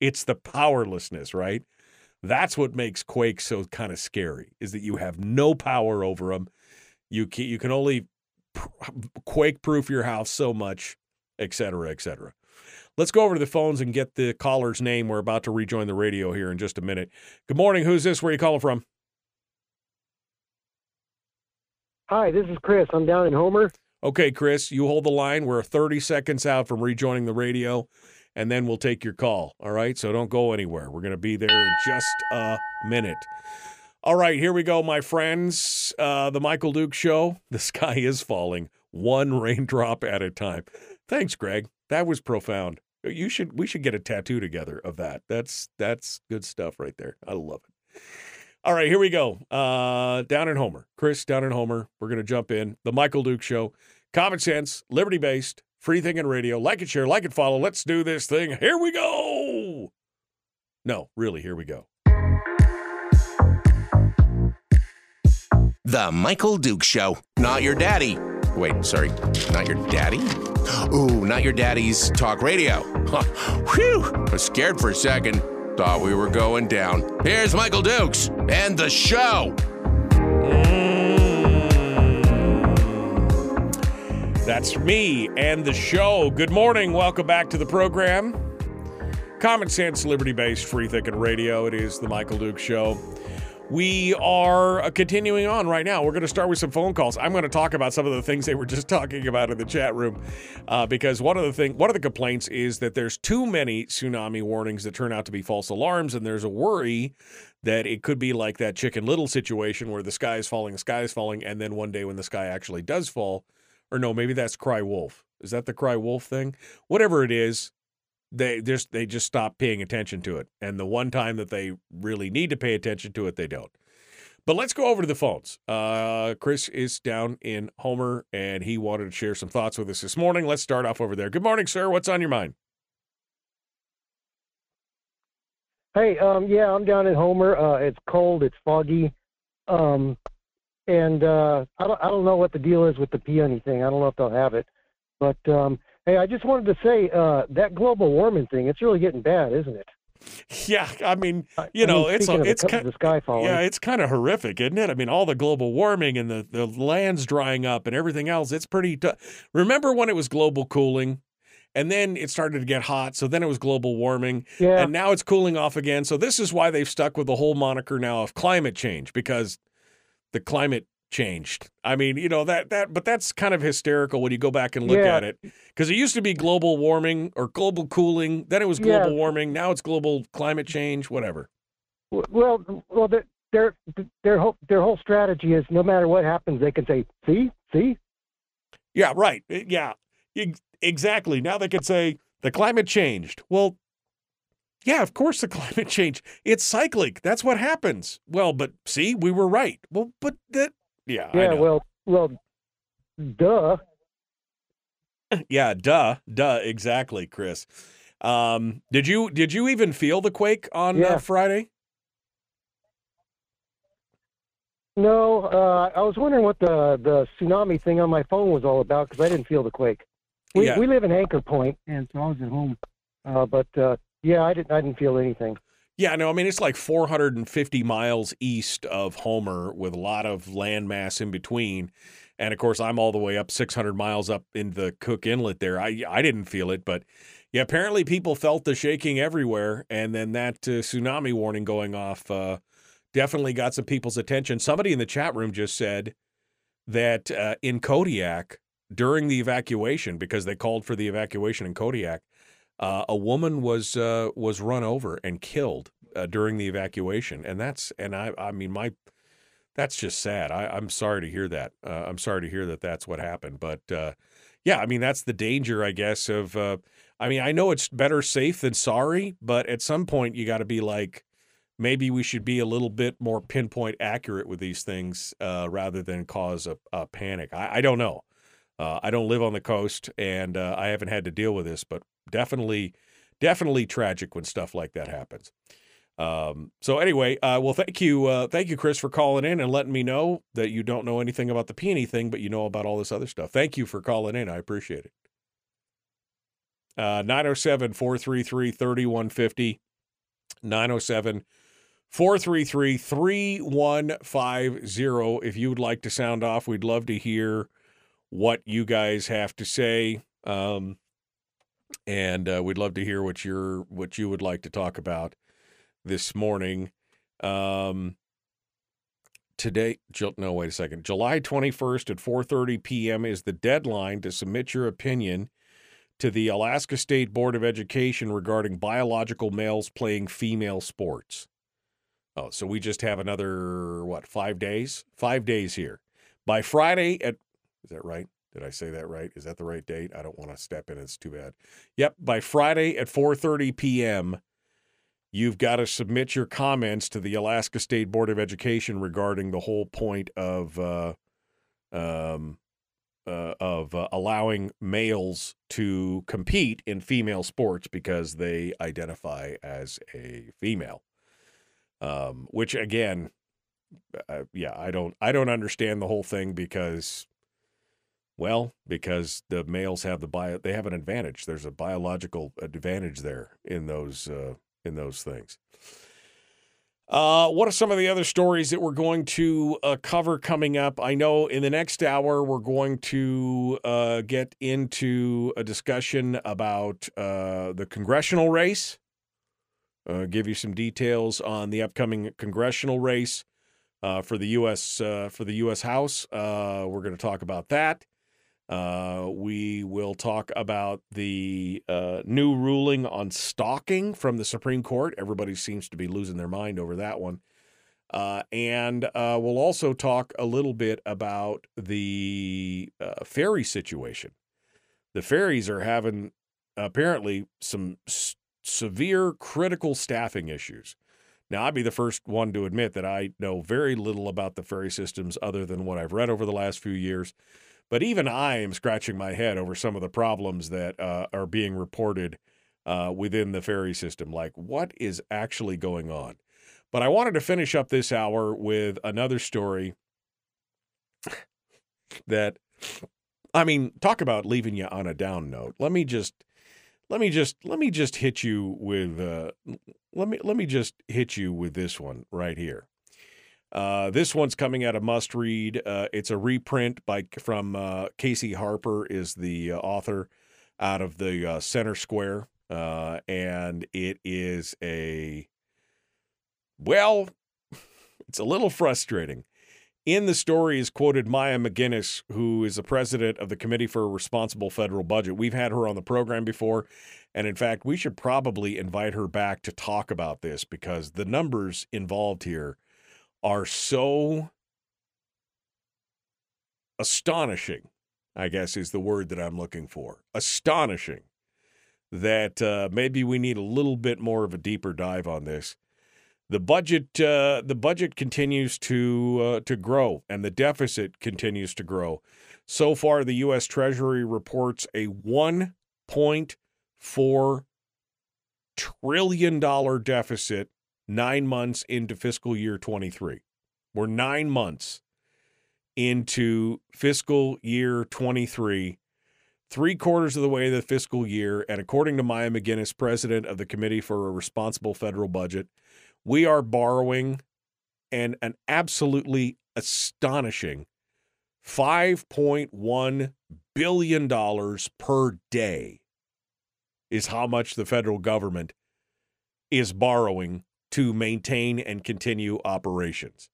[SPEAKER 3] It's the powerlessness, right? That's what makes quakes so kind of scary. Is that you have no power over them. You can you can only quake proof your house so much, et cetera, et cetera. Let's go over to the phones and get the caller's name. We're about to rejoin the radio here in just a minute. Good morning. Who's this? Where are you calling from?
[SPEAKER 6] Hi, this is Chris. I'm down in Homer.
[SPEAKER 3] Okay, Chris, you hold the line. We're 30 seconds out from rejoining the radio, and then we'll take your call. All right, so don't go anywhere. We're going to be there in just a minute. All right, here we go, my friends. Uh, the Michael Dukes Show. The sky is falling, one raindrop at a time. Thanks, Greg. That was profound. You should. We should get a tattoo together of that. That's that's good stuff right there. I love it. All right, here we go. Uh, down in Homer, Chris down in Homer. We're gonna jump in the Michael Dukes Show. Common sense, liberty based, free thinking radio. Like it, share, like it, follow. Let's do this thing. Here we go. No, really, here we go.
[SPEAKER 1] The Michael Dukes Show. Not your daddy. Wait, sorry. Not your daddy? Ooh, not your daddy's talk radio. Whew. I was scared for a second. Thought we were going down. Here's Michael Dukes and the show. Mm.
[SPEAKER 3] That's me and the show. Good morning. Welcome back to the program. Common sense, liberty based, free thinking radio. It is the Michael Dukes Show. We are uh, continuing on right now. We're going to start with some phone calls. I'm going to talk about some of the things they were just talking about in the chat room, uh, because one of the thing, one of the complaints is that there's too many tsunami warnings that turn out to be false alarms, and there's a worry that it could be like that Chicken Little situation where the sky is falling, the sky is falling, and then one day when the sky actually does fall, or no, maybe that's Cry Wolf. Is that the Cry Wolf thing? Whatever it is, they just they just stop paying attention to it. And the one time that they really need to pay attention to it, they don't. But let's go over to the phones. Uh, Chris is down in Homer, and he wanted to share some thoughts with us this morning. Let's start off over there. Good morning, sir. What's on your mind?
[SPEAKER 6] Hey, um, yeah, I'm down in Homer. Uh, it's cold. It's foggy. Um, and uh, I don't I don't know what the deal is with the peony thing. I don't know if they'll have it. But um, hey, I just wanted to say uh, that global warming thing. It's really getting bad, isn't it?
[SPEAKER 3] Yeah, I mean, you
[SPEAKER 6] I
[SPEAKER 3] know,
[SPEAKER 6] mean,
[SPEAKER 3] it's
[SPEAKER 6] of the
[SPEAKER 3] it's kind
[SPEAKER 6] the sky falling.
[SPEAKER 3] Yeah, it's kind of horrific, isn't it? I mean, all the global warming and the the land's drying up and everything else. It's pretty. T- Remember when it was global cooling, and then it started to get hot. So then it was global warming,
[SPEAKER 6] yeah.
[SPEAKER 3] and now it's cooling off again. So this is why they've stuck with the whole moniker now of climate change because the climate changed. I mean, you know that that, but that's kind of hysterical when you go back and look
[SPEAKER 6] Yeah.
[SPEAKER 3] at it because it used to be global warming or global cooling. Then it was global
[SPEAKER 6] Yeah.
[SPEAKER 3] warming. Now it's global climate change. Whatever.
[SPEAKER 6] Well, well, their their their whole their whole strategy is no matter what happens, they can say, "See, see."
[SPEAKER 3] Yeah, right. Uh, Yeah, exactly. Now they can say the climate changed. Well, yeah, of course the climate changed. It's cyclic. That's what happens. Well, but see, we were right. Well, but that, yeah, I
[SPEAKER 6] Yeah. Well, well, duh.
[SPEAKER 3] yeah, duh, duh, exactly, Chris. Um, did you did you even feel the quake on uh, Friday?
[SPEAKER 6] No, uh, I was wondering what the the tsunami thing on my phone was all about because I didn't feel the quake. We
[SPEAKER 3] Yeah.
[SPEAKER 6] we live in Anchor Point, and so I was at home. Uh, but uh, yeah, I didn't I didn't feel anything.
[SPEAKER 3] Yeah, no, I mean it's like 450 miles east of Homer with a lot of landmass in between. And of course, I'm all the way up 600 miles up in the Cook Inlet there. I I didn't feel it, but yeah, apparently people felt the shaking everywhere and then that uh, tsunami warning going off uh, definitely got some people's attention. Somebody in the chat room just said that uh, in Kodiak during the evacuation because they called for the evacuation in Kodiak, uh, a woman was uh, was run over and killed uh, during the evacuation, and that's and I I mean my that's just sad. I, I'm sorry to hear that. Uh, I'm sorry to hear that that's what happened, but uh, yeah, I mean that's the danger, I guess. Of uh, I mean I know it's better safe than sorry, but at some point you got to be like. Maybe we should be a little bit more pinpoint accurate with these things rather than cause a, a panic. I, I don't know. I don't live on the coast, and I haven't had to deal with this, but definitely, definitely tragic when stuff like that happens. Um, so anyway, uh, well, thank you, uh, thank you, Chris, for calling in and letting me know that you don't know anything about the peony thing, but you know about all this other stuff. Thank you for calling in. I appreciate it. Uh, 907 433 3150. 907 433 3150. If you would like to sound off, we'd love to hear what you guys have to say. Um, and uh, we'd love to hear what you're what you would like to talk about this morning. Um, today, no, wait a second. July 21st at 4:30 p.m. is the deadline to submit your opinion to the Alaska State Board of Education regarding biological males playing female sports. Oh, so we just have another what, 5 days? 5 days here. By Friday at Is that right? Did I say that right? Is that the right date? I don't want to step in. It's too bad. Yep, by Friday at 4:30 p.m. You've got to submit your comments to the Alaska State Board of Education regarding the whole point of uh, um, uh, of uh, allowing males to compete in female sports because they identify as a female. Um, which again, uh, yeah, I don't I don't understand the whole thing because, well, because the males have the bio they have an advantage. There's a biological advantage there in those uh, in those things. Uh, what are some of the other stories that we're going to uh, cover coming up? I know in the next hour we're going to uh, get into a discussion about uh, the congressional race. Uh, give you some details on the upcoming congressional race uh, for the U.S. for the U.S. House. we're going to talk about that. Uh, we will talk about the uh, new ruling on stalking from the Supreme Court. Everybody seems to be losing their mind over that one. Uh, and uh, we'll also talk a little bit about the uh, ferry situation. The ferries are having apparently some s- severe critical staffing issues. Now, I'd be the first one to admit that I know very little about the ferry systems other than what I've read over the last few years. But even I am scratching my head over some of the problems that uh, are being reported uh, within the ferry system. Like, what is actually going on? But I wanted to finish up this hour with another story that, I mean, talk about leaving you on a down note. Let me just. Let me just let me just hit you with uh, let me let me just hit you with this one right here. Uh, this one's coming out of Must Read. Uh, it's a reprint by from uh, Casey Harper is the uh, author out of the uh, Center Square, uh, and it is a well, it's a little frustrating. In the story is quoted Maya MacGuineas, who is the president of the Committee for a Responsible Federal Budget. We've had her on the program before, and in fact, we should probably invite her back to talk about this because the numbers involved here are so astonishing, I guess is the word that I'm looking for. Astonishing that uh, maybe we need a little bit more of a deeper dive on this. The budget, uh, the budget continues to uh, to grow, and the deficit continues to grow. So far, the U.S. Treasury reports a 1.4 trillion dollar deficit nine months into fiscal year 23. We're nine months into fiscal year 23, three quarters of the way of the fiscal year. And according to Maya MacGuineas, president of the Committee for a Responsible Federal Budget, we are borrowing an, an absolutely astonishing $5.1 billion per day is how much the federal government is borrowing to maintain and continue operations.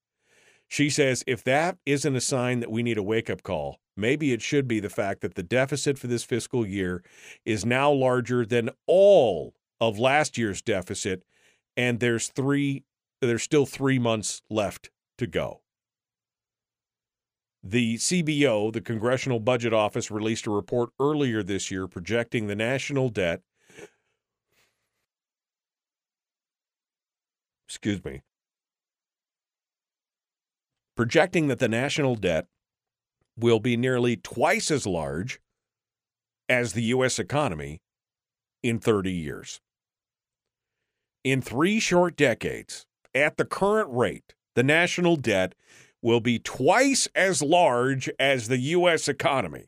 [SPEAKER 3] She says if that isn't a sign that we need a wake up call, maybe it should be the fact that the deficit for this fiscal year is now larger than all of last year's deficit and there's 3 there's still 3 months left to go. The CBO, the Congressional Budget Office, released a report earlier this year projecting the national debt excuse me, projecting that the national debt will be nearly twice as large as the U.S. economy in 30 years. In three short decades, at the current rate, the national debt will be twice as large as the U.S. economy.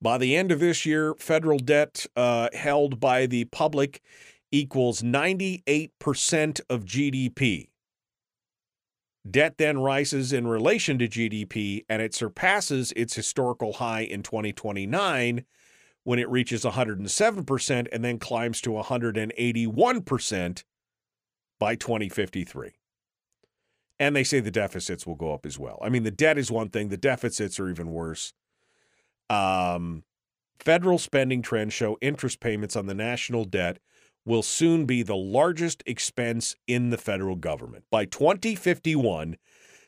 [SPEAKER 3] By the end of this year, federal debt uh, held by the public equals 98% of GDP. Debt then rises in relation to GDP and it surpasses its historical high in 2029 when it reaches 107% and then climbs to 181% by 2053. And they say the deficits will go up as well. I mean, the debt is one thing, the deficits are even worse. Um, federal spending trends show interest payments on the national debt will soon be the largest expense in the federal government. By 2051,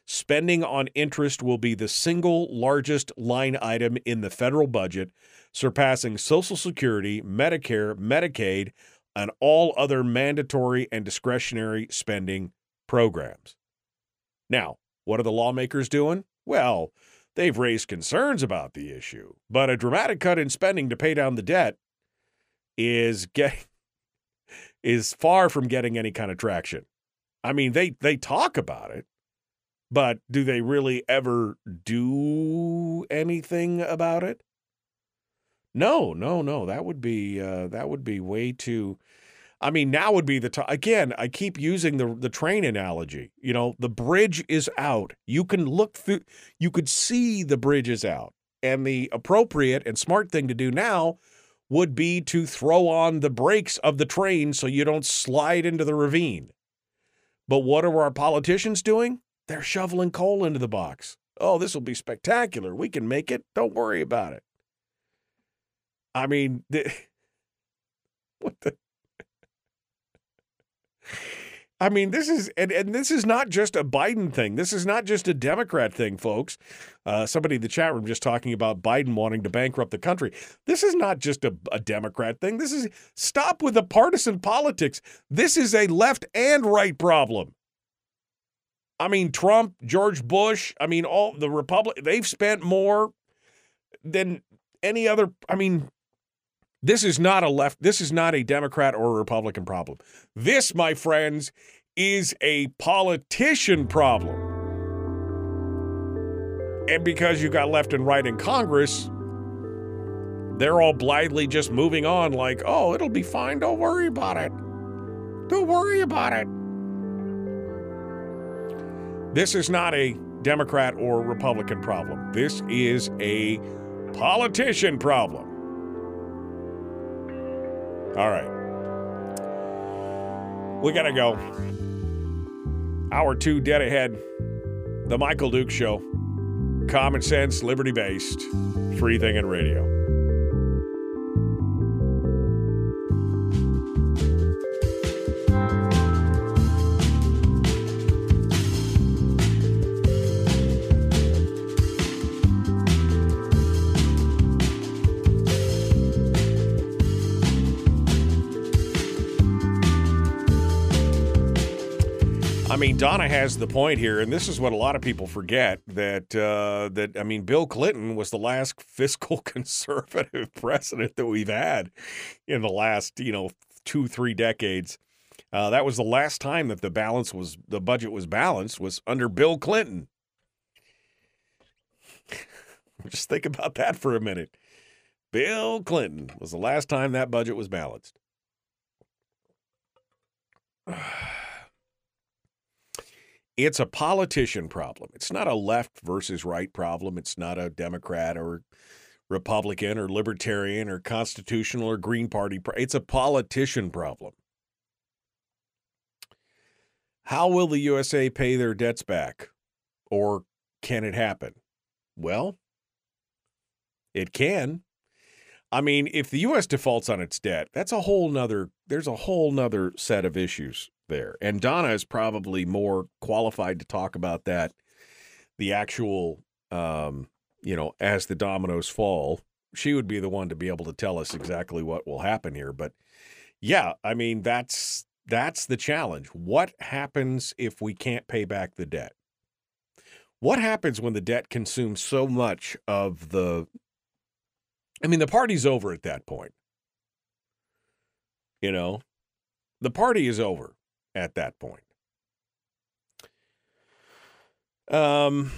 [SPEAKER 3] spending on interest will be the single largest line item in the federal budget, surpassing Social Security, Medicare, Medicaid, and all other mandatory and discretionary spending programs. Now, what are the lawmakers doing? Well, they've raised concerns about the issue, but a dramatic cut in spending to pay down the debt is getting is far from getting any kind of traction. I mean, they they talk about it, but do they really ever do anything about it? No, no, no. That would be uh, that would be way too. I mean, now would be the time. Again, I keep using the the train analogy. You know, the bridge is out. You can look through. You could see the bridge is out, and the appropriate and smart thing to do now would be to throw on the brakes of the train so you don't slide into the ravine. But what are our politicians doing? They're shoveling coal into the box. Oh, this will be spectacular. We can make it. Don't worry about it. I mean, what the I mean, this is and, and this is not just a Biden thing. This is not just a Democrat thing, folks. Uh, somebody in the chat room just talking about Biden wanting to bankrupt the country. This is not just a, a Democrat thing. This is stop with the partisan politics. This is a left and right problem. I mean, Trump, George Bush. I mean, all the Republic. They've spent more than any other. I mean, this is not a left, this is not a Democrat or a Republican problem. This, my friends, is a politician problem. And because you got left and right in Congress, they're all blithely just moving on, like, oh, it'll be fine. Don't worry about it. Don't worry about it. This is not a Democrat or Republican problem. This is a politician problem. All right. We got to go. Hour two dead ahead. The Michael Dukes Show. Common sense, liberty based, free thinking radio. I mean, Donna has the point here, and this is what a lot of people forget that uh, that I mean, Bill Clinton was the last fiscal conservative president that we've had in the last you know two three decades. Uh, that was the last time that the balance was the budget was balanced was under Bill Clinton. Just think about that for a minute. Bill Clinton was the last time that budget was balanced. it's a politician problem. It's not a left versus right problem. It's not a Democrat or Republican or Libertarian or Constitutional or Green Party. It's a politician problem. How will the USA pay their debts back? Or can it happen? Well, it can. I mean, if the U.S. defaults on its debt, that's a whole nother, there's a whole nother set of issues there. And Donna is probably more qualified to talk about that, the actual, um, you know, as the dominoes fall. She would be the one to be able to tell us exactly what will happen here. But yeah, I mean, that's that's the challenge. What happens if we can't pay back the debt? What happens when the debt consumes so much of the I mean, the party's over at that point. You know, the party is over at that point. Um,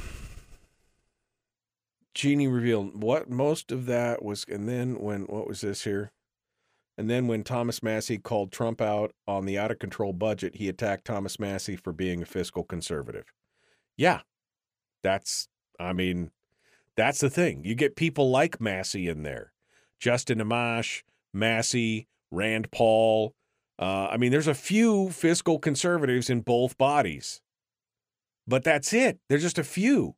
[SPEAKER 3] Jeannie revealed what most of that was, and then when what was this here? And then when Thomas Massie called Trump out on the out of control budget, he attacked Thomas Massie for being a fiscal conservative. Yeah, that's, I mean, that's the thing. You get people like Massie in there Justin Amash, Massie, Rand Paul. Uh, I mean, there's a few fiscal conservatives in both bodies, but that's it. There's just a few.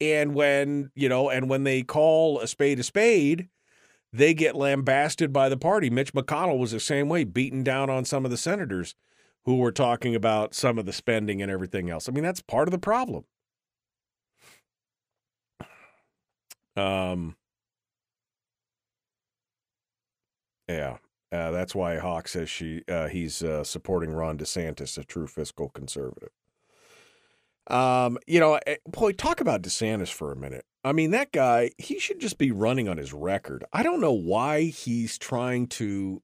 [SPEAKER 3] And when, you know, and when they call a spade a spade, they get lambasted by the party. Mitch McConnell was the same way, beaten down on some of the senators who were talking about some of the spending and everything else. I mean, that's part of the problem. Um, yeah, uh, that's why Hawk says she uh, he's uh, supporting Ron DeSantis, a true fiscal conservative. Um, you know, eh, boy, talk about DeSantis for a minute. I mean, that guy, he should just be running on his record. I don't know why he's trying to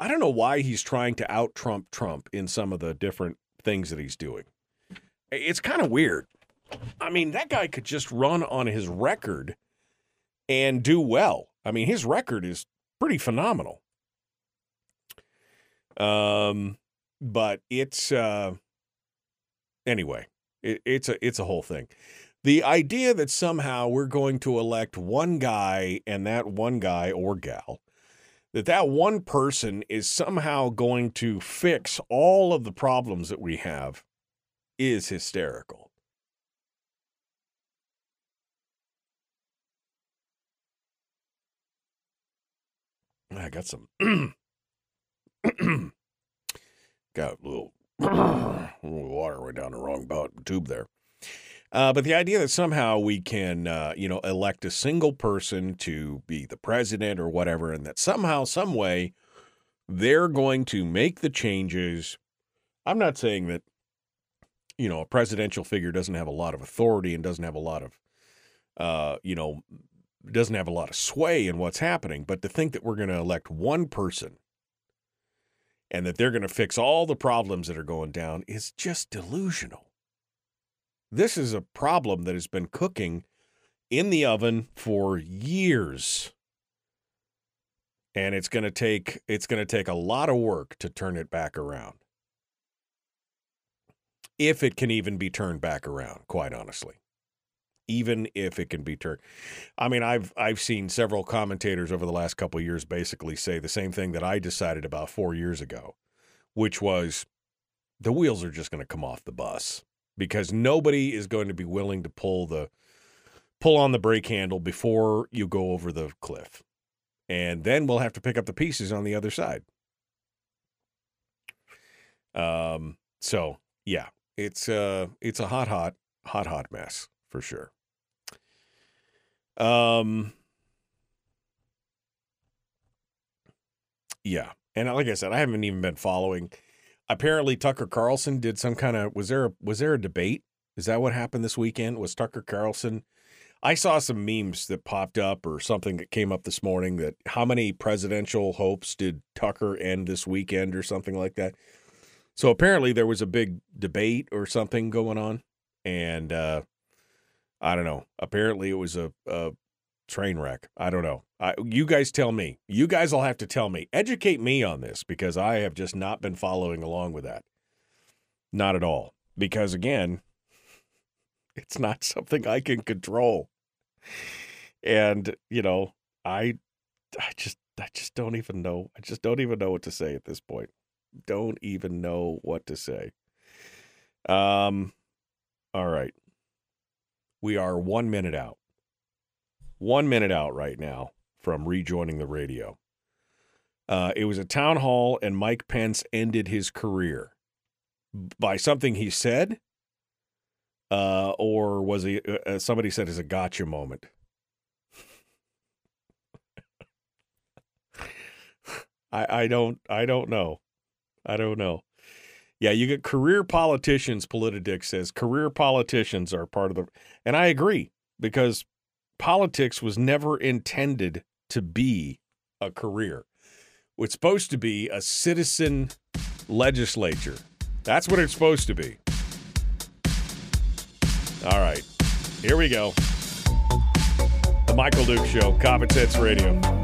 [SPEAKER 3] I don't know why he's trying to out Trump Trump in some of the different things that he's doing. It's kind of weird. I mean, that guy could just run on his record and do well. I mean, his record is pretty phenomenal. Um, but it's uh, anyway, it, it's a it's a whole thing. The idea that somehow we're going to elect one guy and that one guy or gal that that one person is somehow going to fix all of the problems that we have is hysterical. I got some got a little, little water right down the wrong tube there. Uh, but the idea that somehow we can, uh, you know, elect a single person to be the president or whatever, and that somehow, some way, they're going to make the changes. I'm not saying that, you know, a presidential figure doesn't have a lot of authority and doesn't have a lot of, uh, you know, doesn't have a lot of sway in what's happening, but to think that we're going to elect one person and that they're going to fix all the problems that are going down is just delusional. This is a problem that has been cooking in the oven for years. And it's going to take it's going to take a lot of work to turn it back around. If it can even be turned back around, quite honestly. Even if it can be turned. I mean, I've I've seen several commentators over the last couple years basically say the same thing that I decided about 4 years ago, which was the wheels are just going to come off the bus because nobody is going to be willing to pull the pull on the brake handle before you go over the cliff. And then we'll have to pick up the pieces on the other side. Um so yeah, it's uh it's a hot hot hot hot mess for sure. Um yeah. And like I said, I haven't even been following apparently Tucker Carlson did some kind of was there a, was there a debate? Is that what happened this weekend? Was Tucker Carlson? I saw some memes that popped up or something that came up this morning that how many presidential hopes did Tucker end this weekend or something like that. So apparently there was a big debate or something going on, and uh, I don't know. Apparently it was a, a train wreck. I don't know. I, you guys tell me. You guys will have to tell me. Educate me on this because I have just not been following along with that. Not at all. Because again, it's not something I can control. And, you know, I I just I just don't even know. I just don't even know what to say at this point. Don't even know what to say. Um all right. We are 1 minute out one minute out right now from rejoining the radio. Uh, it was a town hall, and Mike Pence ended his career by something he said, uh, or was he? Uh, uh somebody said it's a gotcha moment. I I don't I don't know, I don't know. Yeah, you get career politicians. Politidic says career politicians are part of the, and I agree because politics was never intended to be a career. It's supposed to be a citizen legislature. That's what it's supposed to be. All right, here we go. The Michael Dukes Show, Common Sense Radio.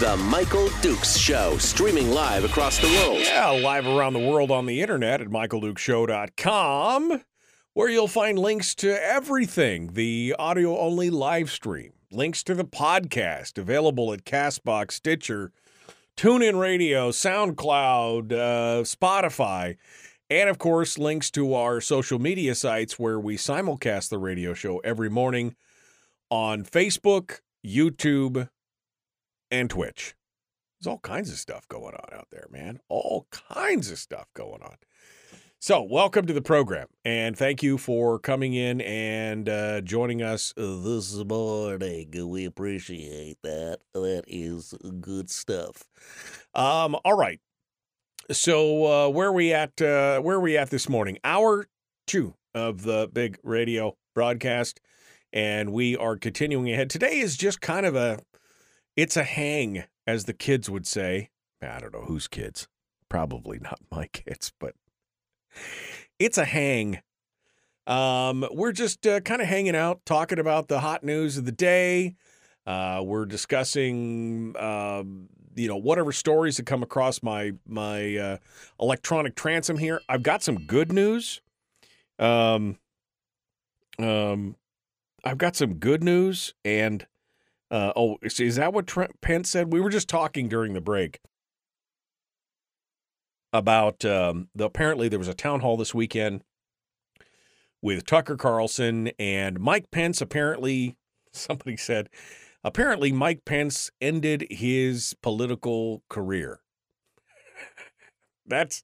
[SPEAKER 1] The Michael Dukes Show, streaming live across the world.
[SPEAKER 3] Yeah, live around the world on the internet at michaeldukeshow.com, where you'll find links to everything the audio only live stream, links to the podcast available at Castbox, Stitcher, TuneIn Radio, SoundCloud, uh, Spotify, and of course, links to our social media sites where we simulcast the radio show every morning on Facebook, YouTube, and Twitch. There's all kinds of stuff going on out there, man. All kinds of stuff going on. So, welcome to the program, and thank you for coming in and uh, joining us this morning. We appreciate that. That is good stuff. Um, all right. So, uh, where are we at? Uh, where are we at this morning? Hour two of the big radio broadcast, and we are continuing ahead. Today is just kind of a it's a hang, as the kids would say. I don't know whose kids. Probably not my kids, but it's a hang. Um, we're just uh, kind of hanging out, talking about the hot news of the day. Uh, we're discussing, um, you know, whatever stories that come across my my uh, electronic transom here. I've got some good news. Um, um, I've got some good news and uh, oh, is, that what Trent Pence said? We were just talking during the break about um, the apparently there was a town hall this weekend with Tucker Carlson and Mike Pence. Apparently, somebody said, apparently Mike Pence ended his political career. That's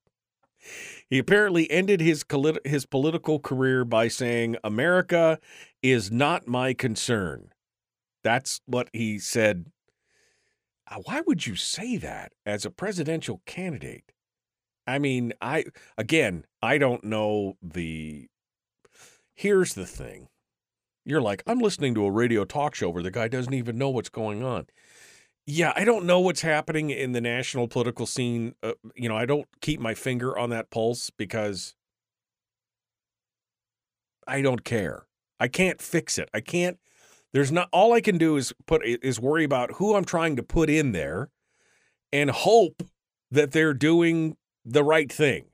[SPEAKER 3] he apparently ended his his political career by saying America is not my concern. That's what he said. Uh, why would you say that as a presidential candidate? I mean, I again, I don't know the Here's the thing. You're like, I'm listening to a radio talk show where the guy doesn't even know what's going on. Yeah, I don't know what's happening in the national political scene. Uh, you know, I don't keep my finger on that pulse because I don't care. I can't fix it. I can't there's not all I can do is put is worry about who I'm trying to put in there and hope that they're doing the right thing.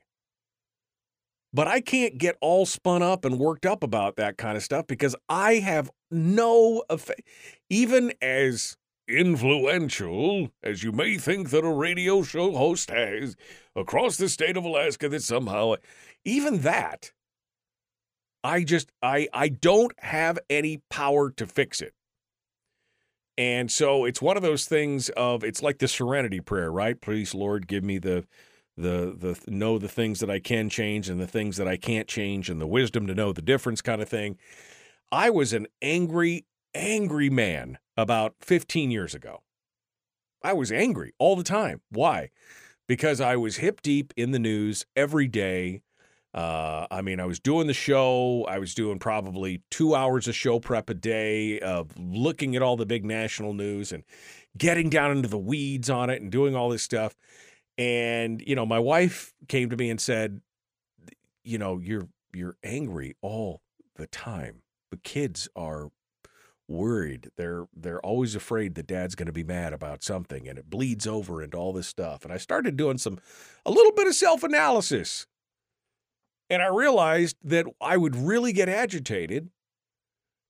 [SPEAKER 3] But I can't get all spun up and worked up about that kind of stuff because I have no effect. Even as influential as you may think that a radio show host has across the state of Alaska, that somehow, even that I just I I don't have any power to fix it. And so it's one of those things of it's like the serenity prayer, right? Please Lord, give me the the the know the things that I can change and the things that I can't change and the wisdom to know the difference kind of thing. I was an angry angry man about 15 years ago. I was angry all the time. Why? Because I was hip deep in the news every day uh, I mean, I was doing the show. I was doing probably two hours of show prep a day of looking at all the big national news and getting down into the weeds on it and doing all this stuff. And you know, my wife came to me and said, "You know, you're you're angry all the time. The kids are worried. They're they're always afraid that dad's going to be mad about something and it bleeds over into all this stuff." And I started doing some a little bit of self-analysis and I realized that I would really get agitated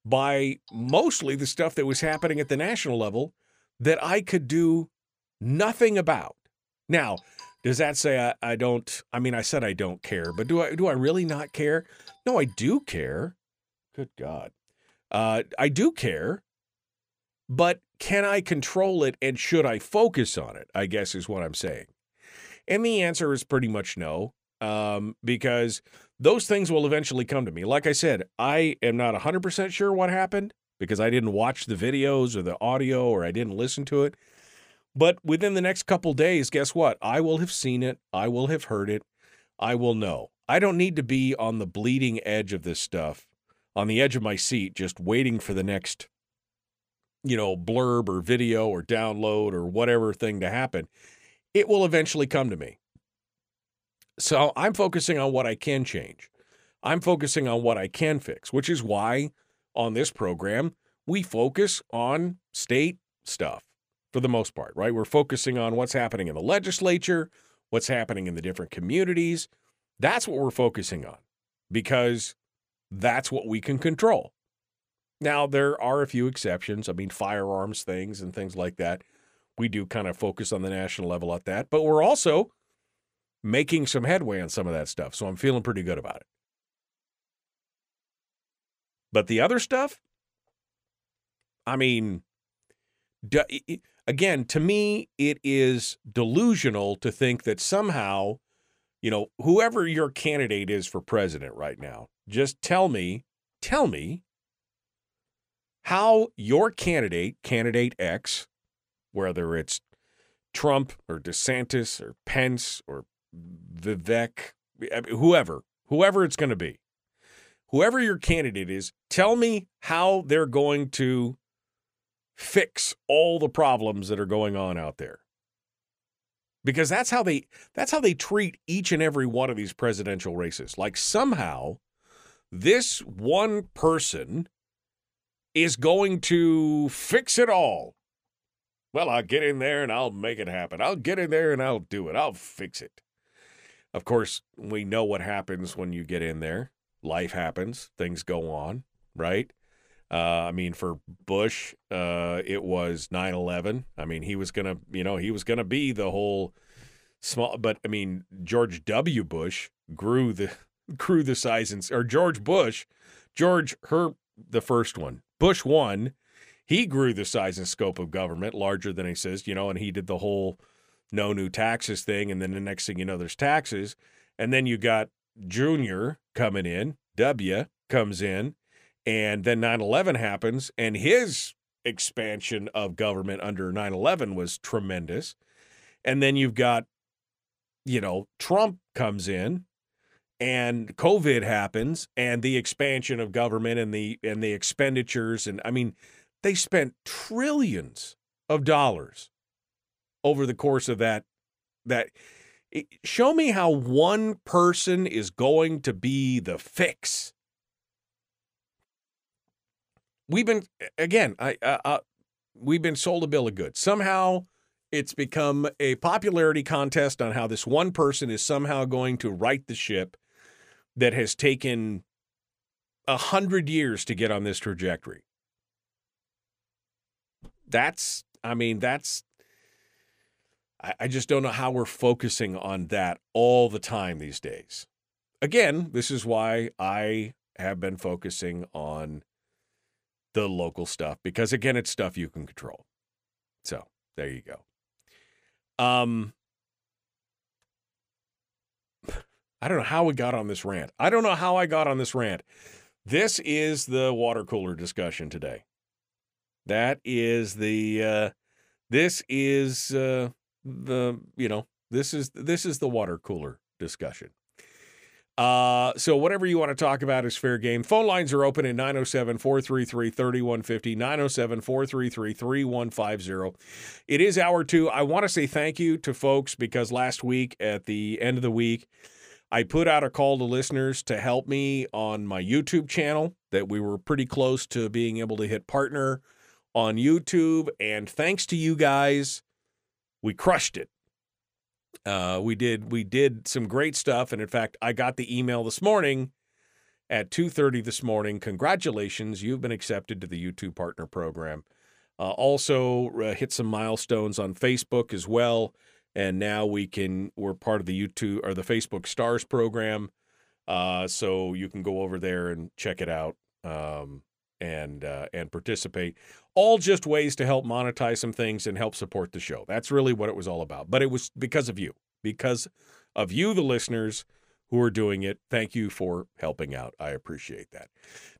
[SPEAKER 3] by mostly the stuff that was happening at the national level that I could do nothing about. Now, Does that say I, I don't? I mean, I said I don't care, but do I do I really not care? No, I do care. Good God, uh, I do care, but can I control it and should I focus on it? I guess is what I'm saying. And the answer is pretty much no, um, because those things will eventually come to me. Like I said, I am not 100% sure what happened because I didn't watch the videos or the audio or I didn't listen to it. But within the next couple days, guess what? I will have seen it. I will have heard it. I will know. I don't need to be on the bleeding edge of this stuff, on the edge of my seat, just waiting for the next, you know, blurb or video or download or whatever thing to happen. It will eventually come to me. So I'm focusing on what I can change. I'm focusing on what I can fix, which is why on this program we focus on state stuff for the most part, right? We're focusing on what's happening in the legislature, what's happening in the different communities. That's what we're focusing on because that's what we can control. Now, there are a few exceptions. I mean, firearms things and things like that. We do kind of focus on the national level at that, but we're also making some headway on some of that stuff. So I'm feeling pretty good about it. But the other stuff, I mean, again, to me, it is delusional to think that somehow, you know, whoever your candidate is for president right now, just tell me, tell me how your candidate, candidate X, whether it's Trump or DeSantis or Pence or Vivek, whoever, whoever it's going to be, whoever your candidate is, tell me how they're going to fix all the problems that are going on out there. Because that's how they that's how they treat each and every one of these presidential races. Like somehow this one person is going to fix it all. Well, I'll get in there and I'll make it happen. I'll get in there and I'll do it. I'll fix it. Of course, we know what happens when you get in there. Life happens, things go on, right? Uh, I mean, for Bush, uh, it was 9 11. I mean, he was going to, you know, he was going to be the whole small, but I mean, George W. Bush grew the, grew the size and, or George Bush, George, her, the first one, Bush one, he grew the size and scope of government larger than he says, you know, and he did the whole no new taxes thing. And then the next thing you know, there's taxes. And then you got Junior coming in, W comes in and then 9 11 happens, and his expansion of government under 9 11 was tremendous. And then you've got, you know, Trump comes in and COVID happens and the expansion of government and the and the expenditures and I mean they spent trillions of dollars over the course of that that show me how one person is going to be the fix we've been again, I uh, uh, we've been sold a bill of goods. Somehow it's become a popularity contest on how this one person is somehow going to right the ship that has taken a hundred years to get on this trajectory. That's, I mean, that's, I, I just don't know how we're focusing on that all the time these days. Again, this is why I have been focusing on the local stuff because again it's stuff you can control. So, there you go. Um I don't know how we got on this rant. I don't know how I got on this rant. This is the water cooler discussion today. That is the uh this is uh the you know, this is this is the water cooler discussion. Uh, so whatever you want to talk about is fair game. Phone lines are open at 907 433 3150, 907 433 3150. It is hour two. I want to say thank you to folks because last week at the end of the week, I put out a call to listeners to help me on my YouTube channel that we were pretty close to being able to hit partner on YouTube. And thanks to you guys, we crushed it. Uh, we did we did some great stuff, and in fact, I got the email this morning at 2:30 this morning. Congratulations, you've been accepted to the YouTube Partner Program. Uh, also, uh, hit some milestones on Facebook as well. and now we can we're part of the YouTube or the Facebook Stars program. Uh, so you can go over there and check it out um, and uh, and participate. All just ways to help monetize some things and help support the show. That's really what it was all about. But it was because of you, because of you, the listeners who are doing it. Thank you for helping out. I appreciate that.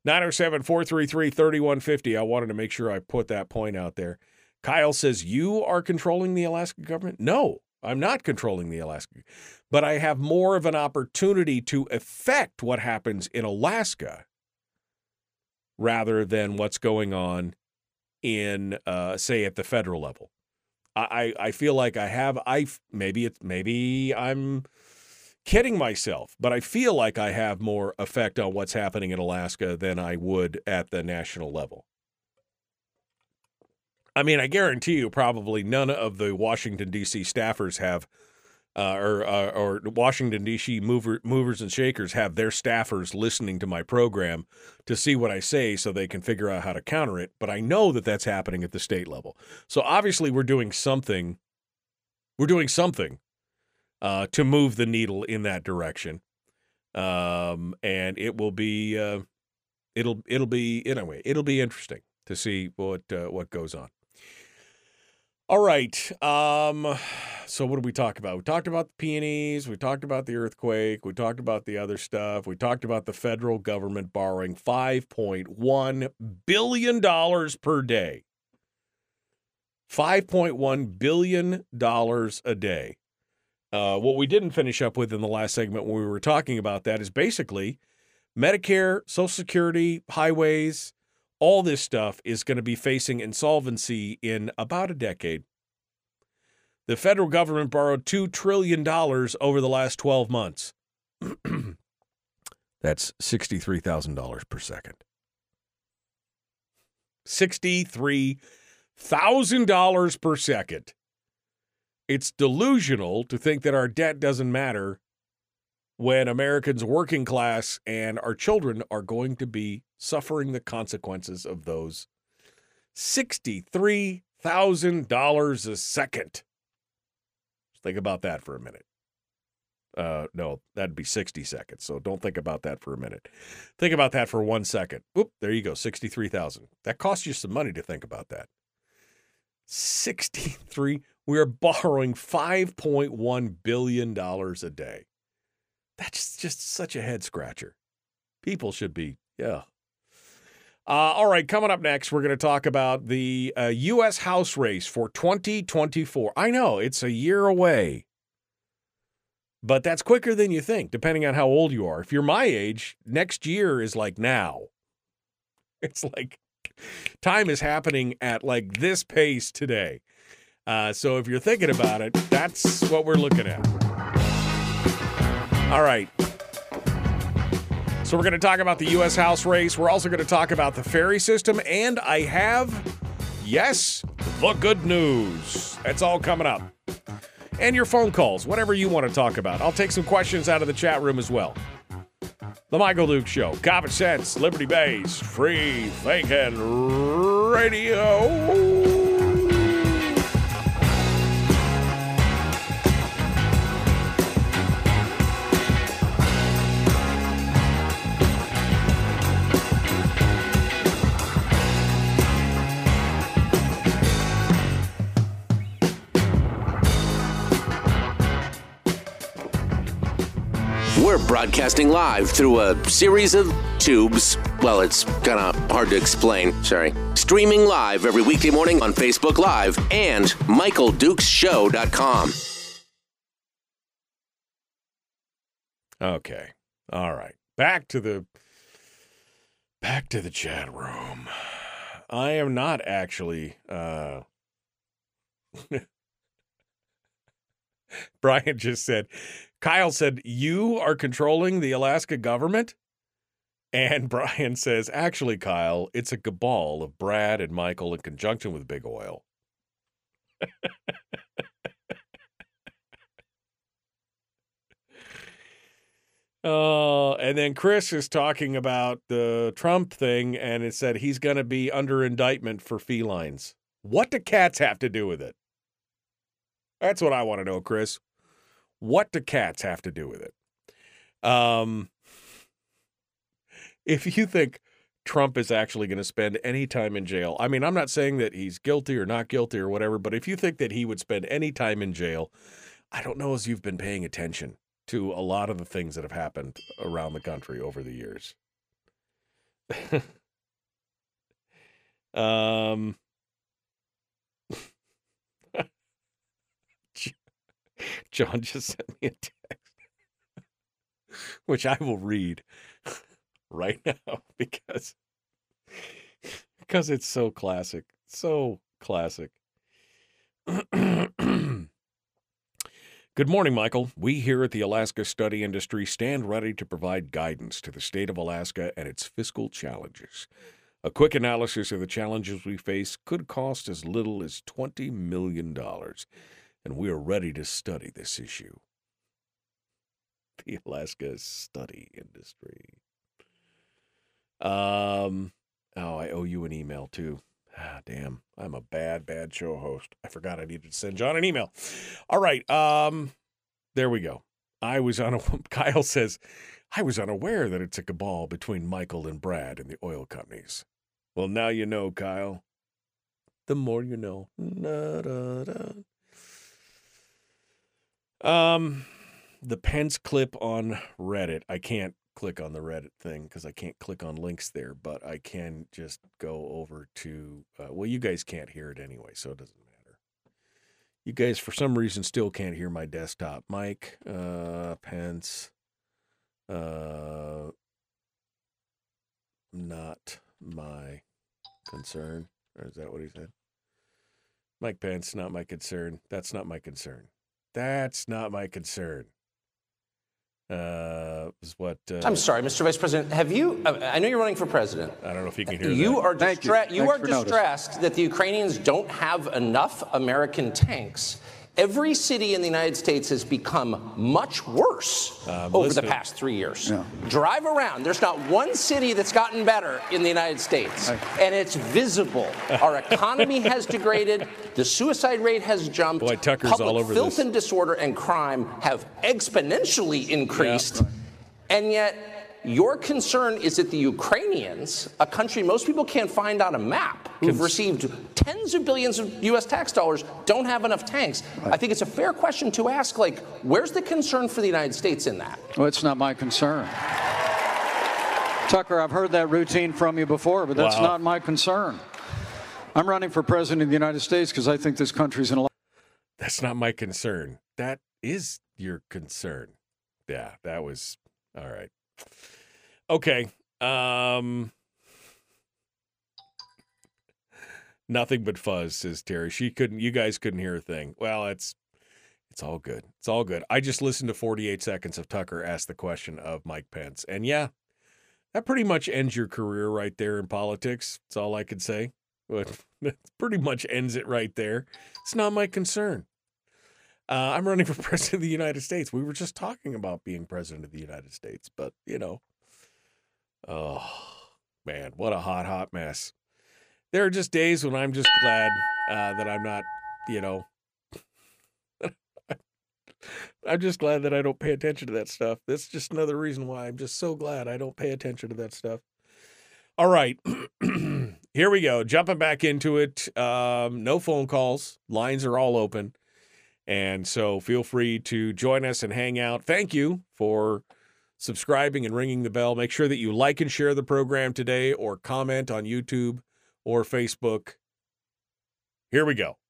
[SPEAKER 3] 907 433 3150. I wanted to make sure I put that point out there. Kyle says, You are controlling the Alaska government? No, I'm not controlling the Alaska, but I have more of an opportunity to affect what happens in Alaska rather than what's going on in, uh, say, at the federal level. I, I feel like I have I maybe it's maybe I'm kidding myself, but I feel like I have more effect on what's happening in Alaska than I would at the national level. I mean, I guarantee you, probably none of the Washington D.C. staffers have, uh, or uh, or Washington D.C. Mover, movers and shakers have their staffers listening to my program to see what I say, so they can figure out how to counter it. But I know that that's happening at the state level. So obviously, we're doing something. We're doing something uh, to move the needle in that direction, um, and it will be uh, it'll it'll be anyway it'll be interesting to see what uh, what goes on. All right. Um, so what did we talk about? We talked about the peonies. We talked about the earthquake. We talked about the other stuff. We talked about the federal government borrowing five point one billion dollars per day. Five point one billion dollars a day. Uh, what we didn't finish up with in the last segment when we were talking about that is basically Medicare, Social Security, highways, all this stuff is going to be facing insolvency in about a decade. The federal government borrowed $2 trillion over the last 12 months. That's $63,000 per second. $63,000 per second. It's delusional to think that our debt doesn't matter when Americans working class and our children are going to be suffering the consequences of those $63,000 a second. think about that for a minute. Uh, no, that'd be 60 seconds. So don't think about that for a minute. Think about that for one second. Oop, there you go, 63,000. That costs you some money to think about that. 63 we are borrowing 5.1 billion dollars a day. That's just such a head scratcher. People should be, yeah. Uh, all right, coming up next, we're going to talk about the uh, U.S. House race for 2024. I know it's a year away, but that's quicker than you think, depending on how old you are. If you're my age, next year is like now. It's like time is happening at like this pace today. Uh, so if you're thinking about it, that's what we're looking at. All right. So we're going to talk about the U.S. House race. We're also going to talk about the ferry system, and I have, yes, the good news. That's all coming up. And your phone calls, whatever you want to talk about. I'll take some questions out of the chat room as well. The Michael Dukes Show, Common Sense, Liberty Based, Free Thinking Radio.
[SPEAKER 7] Broadcasting live through a series of tubes. Well, it's kind of hard to explain. Sorry. Streaming live every weekday morning on Facebook Live and MichaelDukesShow.com.
[SPEAKER 3] Okay. All right. Back to the back to the chat room. I am not actually uh Brian just said Kyle said, You are controlling the Alaska government? And Brian says, Actually, Kyle, it's a cabal of Brad and Michael in conjunction with Big Oil. Oh, and then Chris is talking about the Trump thing, and it said he's going to be under indictment for felines. What do cats have to do with it? That's what I want to know, Chris. What do cats have to do with it? Um, if you think Trump is actually going to spend any time in jail, I mean, I'm not saying that he's guilty or not guilty or whatever, but if you think that he would spend any time in jail, I don't know as you've been paying attention to a lot of the things that have happened around the country over the years. um, John just sent me a text, which I will read right now because because it's so classic, so classic. Good morning, Michael. We here at the Alaska Study Industry stand ready to provide guidance to the state of Alaska and its fiscal challenges. A quick analysis of the challenges we face could cost as little as $20 million, and we are ready to study this issue. The Alaska Study Industry. Um, oh, I owe you an email too. Ah, damn, I'm a bad, bad show host. I forgot I needed to send John an email. All right, um, there we go. I was on a. Kyle says, I was unaware that it's a cabal between Michael and Brad and the oil companies. Well, now you know, Kyle. The more you know. Da, da. Um, the Pence clip on Reddit. I can't click on the Reddit thing because I can't click on links there, but I can just go over to. Uh, well, you guys can't hear it anyway, so it doesn't matter. You guys, for some reason, still can't hear my desktop. Mike uh, Pence, uh, not my concern. Or is that what he said? Mike Pence, not my concern. That's not my concern. That's not my concern uh, is what. Uh,
[SPEAKER 8] I'm sorry, Mr. Vice President. Have you? I know you're running for president.
[SPEAKER 3] I don't know if you can hear.
[SPEAKER 8] You
[SPEAKER 3] that.
[SPEAKER 8] are distra- you. you are distressed
[SPEAKER 9] notice.
[SPEAKER 8] that the Ukrainians don't have enough American tanks. Every city in the United States has become much worse
[SPEAKER 3] Um,
[SPEAKER 8] over the past three years.
[SPEAKER 9] Yeah.
[SPEAKER 8] Drive around. There's not one city that's gotten better in the United States. And it's visible. Our economy has degraded. The suicide rate has jumped.
[SPEAKER 3] Boy, Tucker's
[SPEAKER 8] Public
[SPEAKER 3] all over
[SPEAKER 8] filth
[SPEAKER 3] this.
[SPEAKER 8] and disorder and crime have exponentially increased. And yet, your concern is that the Ukrainians, a country most people can't find on a map, who've
[SPEAKER 3] Cons-
[SPEAKER 8] received tens of billions of U.S. tax dollars, don't have enough tanks. I think it's a fair question to ask, like, where's the concern for the United States in that?
[SPEAKER 9] Well, it's not my concern. Tucker, I've heard that routine from you before, but that's
[SPEAKER 3] Wow.
[SPEAKER 9] not my concern. I'm running for president of the United States because I think this country's in a lot.
[SPEAKER 3] That's not my concern. That is your concern. Yeah, that was all right. Okay. Um Nothing but fuzz, says Terry. She couldn't you guys couldn't hear a thing. Well, it's it's all good. It's all good. I just listened to 48 seconds of Tucker ask the question of Mike Pence. And yeah, that pretty much ends your career right there in politics. That's all I could say. But that pretty much ends it right there. It's not my concern. Uh, I'm running for president of the United States. We were just talking about being president of the United States, but you know, oh man, what a hot, hot mess. There are just days when I'm just glad uh, that I'm not, you know, I'm just glad that I don't pay attention to that stuff. That's just another reason why I'm just so glad I don't pay attention to that stuff. All right. Here we go. Jumping back into it. Um, no phone calls. Lines are all open. And so feel free to join us and hang out. Thank you for subscribing and ringing the bell. Make sure that you like and share the program today or comment on YouTube or Facebook. Here we go.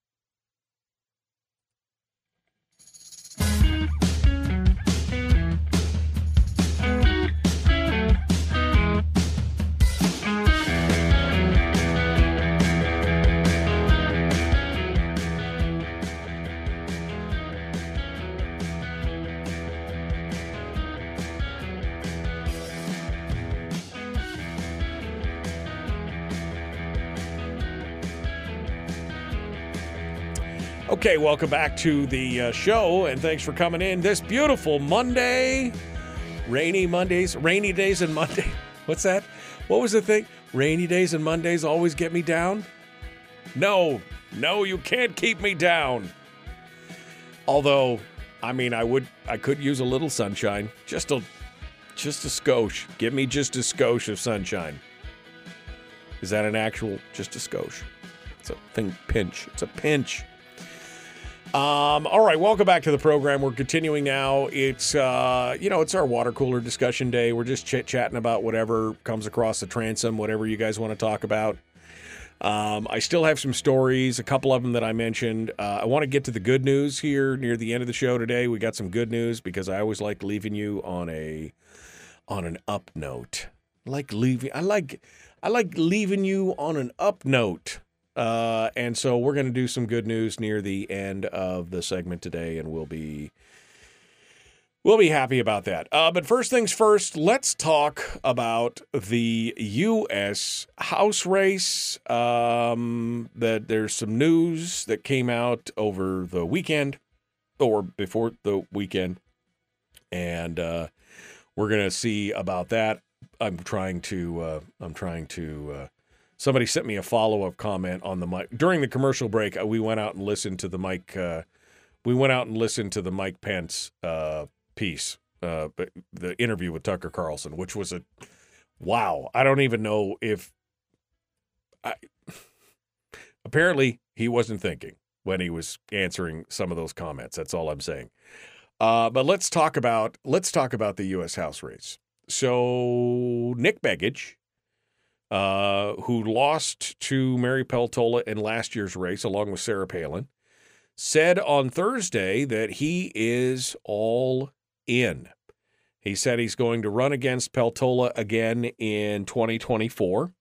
[SPEAKER 3] Okay, welcome back to the uh, show, and thanks for coming in this beautiful Monday. Rainy Mondays, rainy days and Monday. What's that? What was the thing? Rainy days and Mondays always get me down? No, no, you can't keep me down. Although, I mean, I would, I could use a little sunshine, just a, just a skosh. Give me just a skosh of sunshine. Is that an actual, just a skosh? It's a thing, pinch. It's a pinch. Um, all right, welcome back to the program. We're continuing now. It's uh, you know, it's our water cooler discussion day. We're just chit chatting about whatever comes across the transom, whatever you guys want to talk about. Um, I still have some stories, a couple of them that I mentioned. Uh, I want to get to the good news here near the end of the show today. We got some good news because I always like leaving you on a on an up note. Like leaving. I like I like leaving you on an up note. Uh, and so we're going to do some good news near the end of the segment today, and we'll be we'll be happy about that. Uh, but first things first, let's talk about the U.S. House race. Um, that there's some news that came out over the weekend or before the weekend, and uh, we're going to see about that. I'm trying to uh, I'm trying to uh, somebody sent me a follow up comment on the mic during the commercial break. uh, We went out and listened to the Mike. Uh, we went out and listened to the Mike Pence uh, piece, uh, the interview with Tucker Carlson, which was a wow. I don't even know if I. Apparently, he wasn't thinking when he was answering some of those comments. That's all I'm saying. Uh, but let's talk about let's talk about the U.S. House race. So Nick Begich, uh, who lost to Mary Peltola in last year's race, along with Sarah Palin, said on Thursday that he is all in. He said he's going to run against Peltola again in 2024.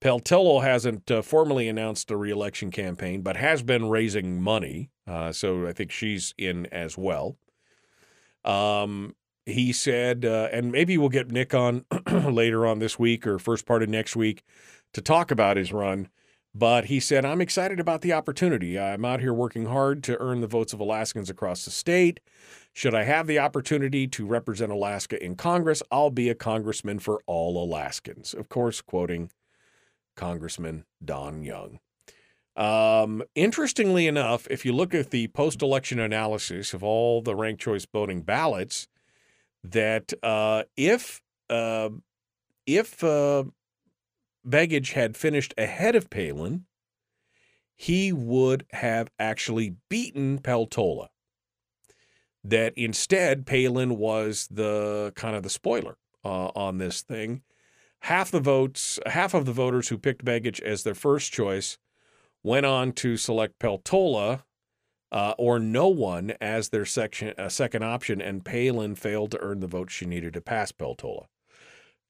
[SPEAKER 3] Peltola hasn't uh, formally announced a reelection campaign, but has been raising money. Uh, so I think she's in as well. Um, he said, uh, and maybe we'll get Nick on later on this week or first part of next week to talk about his run. But he said, I'm excited about the opportunity. I'm out here working hard to earn the votes of Alaskans across the state. Should I have the opportunity to represent Alaska in Congress, I'll be a congressman for all Alaskans. Of course, quoting Congressman Don Young. Um, interestingly enough, if you look at the post election analysis of all the ranked choice voting ballots, that uh, if uh, if uh, Begich had finished ahead of Palin, he would have actually beaten Peltola. That instead, Palin was the kind of the spoiler uh, on this thing. Half the votes, half of the voters who picked Begich as their first choice went on to select Peltola uh, or no one as their section, uh, second option, and Palin failed to earn the votes she needed to pass Peltola.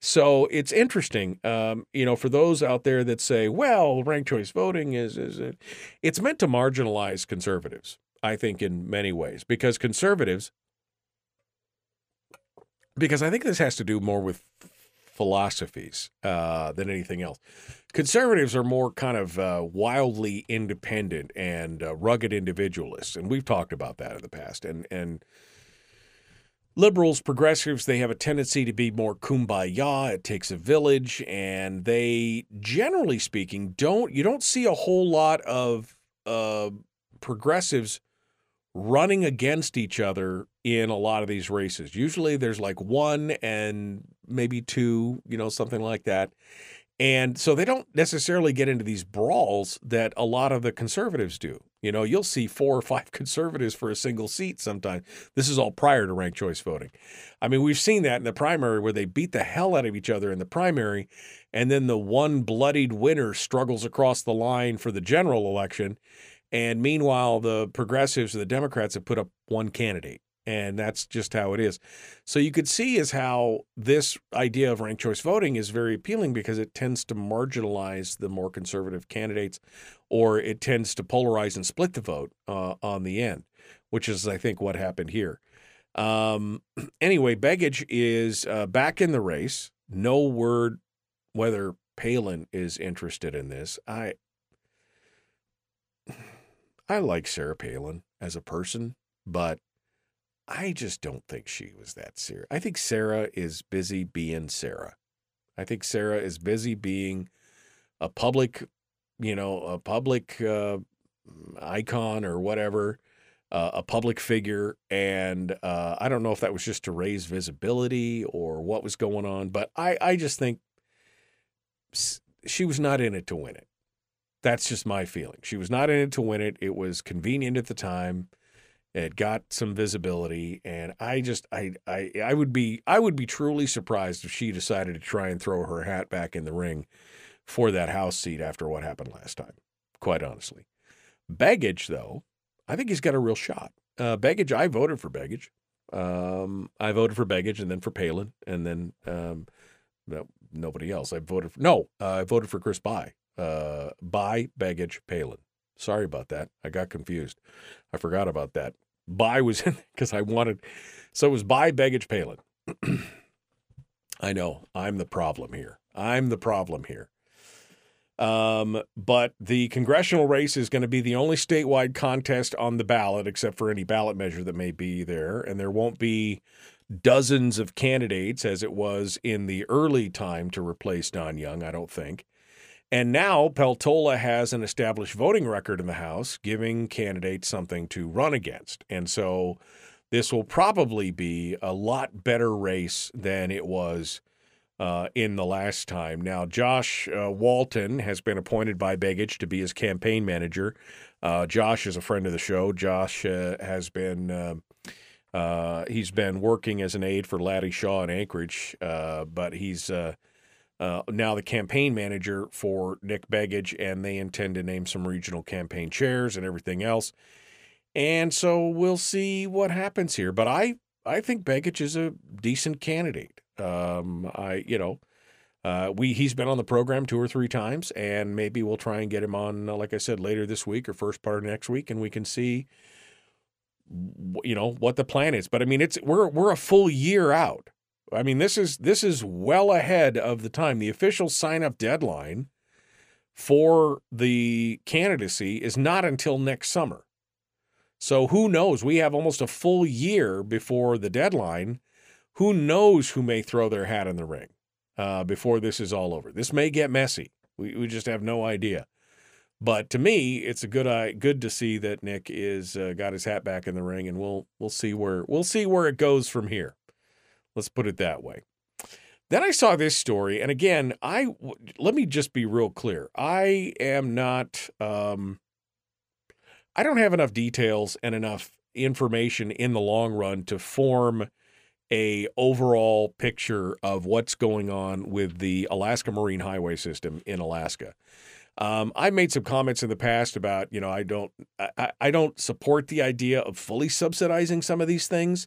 [SPEAKER 3] So it's interesting, um, you know, for those out there that say, "Well, ranked choice voting is is it?" It's meant to marginalize conservatives, I think, in many ways, because conservatives, because I think this has to do more with philosophies uh, than anything else. Conservatives are more kind of uh, wildly independent and uh, rugged individualists, and we've talked about that in the past. And and liberals, progressives, they have a tendency to be more kumbaya. It takes a village, and they, generally speaking, don't you don't see a whole lot of uh, progressives running against each other in a lot of these races. Usually, there's like one and maybe two, you know, something like that. And so they don't necessarily get into these brawls that a lot of the conservatives do. You know, you'll see four or five conservatives for a single seat sometimes. This is all prior to ranked choice voting. I mean, we've seen that in the primary where they beat the hell out of each other in the primary, and then the one bloodied winner struggles across the line for the general election. And meanwhile, the progressives or the Democrats have put up one candidate and that's just how it is. So you could see is how this idea of ranked choice voting is very appealing because it tends to marginalize the more conservative candidates, or it tends to polarize and split the vote uh, on the end, which is I think what happened here. Um, anyway, Begich is uh, back in the race. No word whether Palin is interested in this. I I like Sarah Palin as a person, but I just don't think she was that serious. I think Sarah is busy being Sarah. I think Sarah is busy being a public, you know, a public uh, icon or whatever. uh, a public figure, and uh, I don't know if that was just to raise visibility or what was going on, but I, I just think she was not in it to win it. That's just my feeling. She was not in it to win it. It was convenient at the time. It got some visibility, and I just I I I would be I would be truly surprised if she decided to try and throw her hat back in the ring for that House seat after what happened last time. Quite honestly, Begich though, I think he's got a real shot. Uh, Begich, I voted for Begich. Um, I voted for Begich and then for Palin, and then um, no, nobody else. I voted for no. Uh, I voted for Chris Bye. Uh, Bye, Begich, Palin. Sorry about that. I got confused. I forgot about that. Bye was in because I wanted. So it was Bye, Begich Palin. I know I'm the problem here. I'm the problem here. Um, but the congressional race is going to be the only statewide contest on the ballot, except for any ballot measure that may be there. And there won't be dozens of candidates as it was in the early time to replace Don Young, I don't think. And now Peltola has an established voting record in the House, giving candidates something to run against. And so this will probably be a lot better race than it was uh, in the last time. Now, Josh uh, Walton has been appointed by Begich to be his campaign manager. Uh, Josh is a friend of the show. Josh uh, has been. Um, uh, he's been working as an aide for Laddie Shaw in Anchorage, uh, but he's now the campaign manager for Nick Begich, and they intend to name some regional campaign chairs and everything else. And so we'll see what happens here. But I, I think Begich is a decent candidate. Um, I, you know, uh, we he's been on the program two or three times, and maybe we'll try and get him on, uh, like I said, later this week or first part of next week, and we can see, you know, what the plan is. But I mean, it's we're we're a full year out. I mean, this is this is well ahead of the time. The official sign up deadline for the candidacy is not until next summer. So who knows? We have almost a full year before the deadline who knows who may throw their hat in the ring uh, before this is all over? This may get messy. We, we just have no idea. But to me, it's a good uh, good to see that Nick is uh, got his hat back in the ring, and we'll we'll see where we'll see where it goes from here. Let's put it that way. Then I saw this story, and again, I let me just be real clear. I am not. Um, I don't have enough details and enough information in the long run to form a overall picture of what's going on with the Alaska Marine Highway System in Alaska. Um, I made some comments in the past about, you know, I don't, I, I don't support the idea of fully subsidizing some of these things.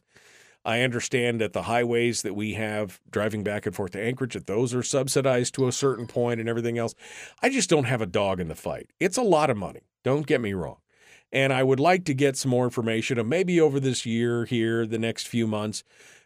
[SPEAKER 3] I understand that the highways that we have driving back and forth to Anchorage, that those are subsidized to a certain point and everything else. I just don't have a dog in the fight. It's a lot of money. Don't get me wrong. And I would like to get some more information of maybe over this year here, the next few months,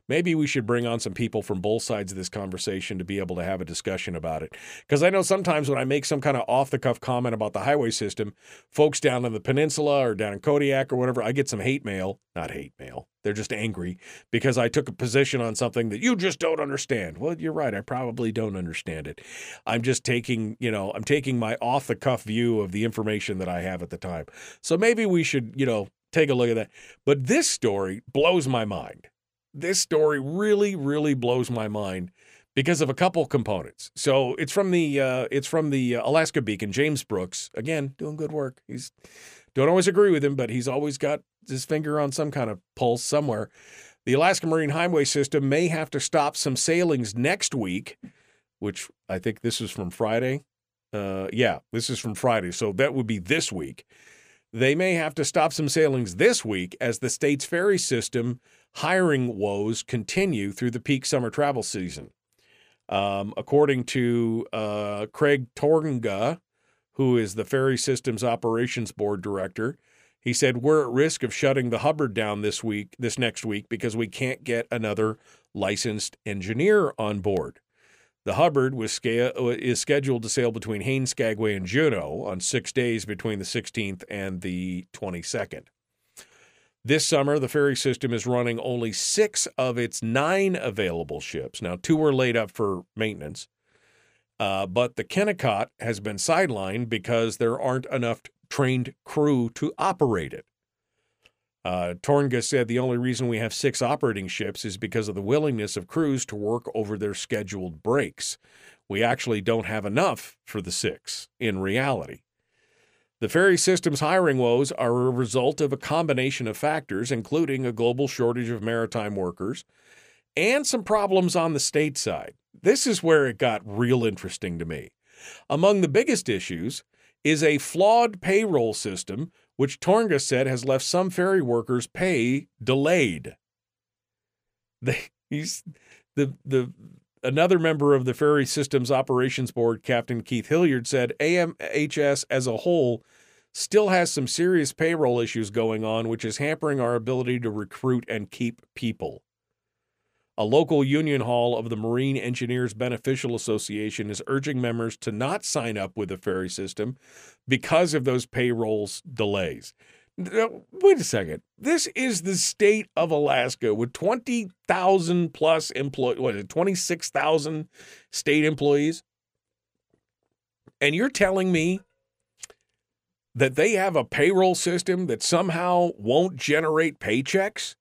[SPEAKER 3] maybe we should bring on some people from both sides of this conversation to be able to have a discussion about it. Because I know sometimes when I make some kind of off the cuff comment about the highway system, folks down in the peninsula or down in Kodiak or whatever, I get some hate mail. Not hate mail. They're just angry because I took a position on something that you just don't understand. Well, you're right. I probably don't understand it. I'm just taking, you know, I'm taking my off the cuff view of the information that I have at the time. So maybe we should, you know, take a look at that. But this story blows my mind this story really, really blows my mind because of a couple components. So it's from the uh, it's from the uh, Alaska Beacon. James Brooks again doing good work. He's don't always agree with him, but he's always got his finger on some kind of pulse somewhere. The Alaska Marine Highway System may have to stop some sailings next week, which I think this is from Friday. Uh, yeah, this is from Friday, so that would be this week. They may have to stop some sailings this week as the state's ferry system hiring woes continue through the peak summer travel season. Um, according to uh, Craig Tornga, who is the Ferry Systems Operations Board Director, he said, We're at risk of shutting the Hubbard down this week, this next week, because we can't get another licensed engineer on board. The Hubbard was sca- is scheduled to sail between Haines, Skagway, and Juneau on six days between the 16th and the 22nd. This summer, the ferry system is running only six of its nine available ships. Now, two are laid up for maintenance, uh, but the Kennicott has been sidelined because there aren't enough trained crew to operate it. Uh, Tornga said the only reason we have six operating ships is because of the willingness of crews to work over their scheduled breaks. We actually don't have enough for the six in reality. The ferry system's hiring woes are a result of a combination of factors, including a global shortage of maritime workers and some problems on the state side. This is where it got real interesting to me. Among the biggest issues is a flawed payroll system, which Tornga said has left some ferry workers' pay delayed. They, the, the, another member of the Ferry Systems Operations Board, Captain Keith Hilliard, said AMHS as a whole still has some serious payroll issues going on, which is hampering our ability to recruit and keep people. A local union hall of the Marine Engineers Beneficial Association is urging members to not sign up with the ferry system because of those payrolls delays. Wait a second. This is the state of Alaska with 20,000 plus employees, what is it, 26,000 state employees? And you're telling me that they have a payroll system that somehow won't generate paychecks?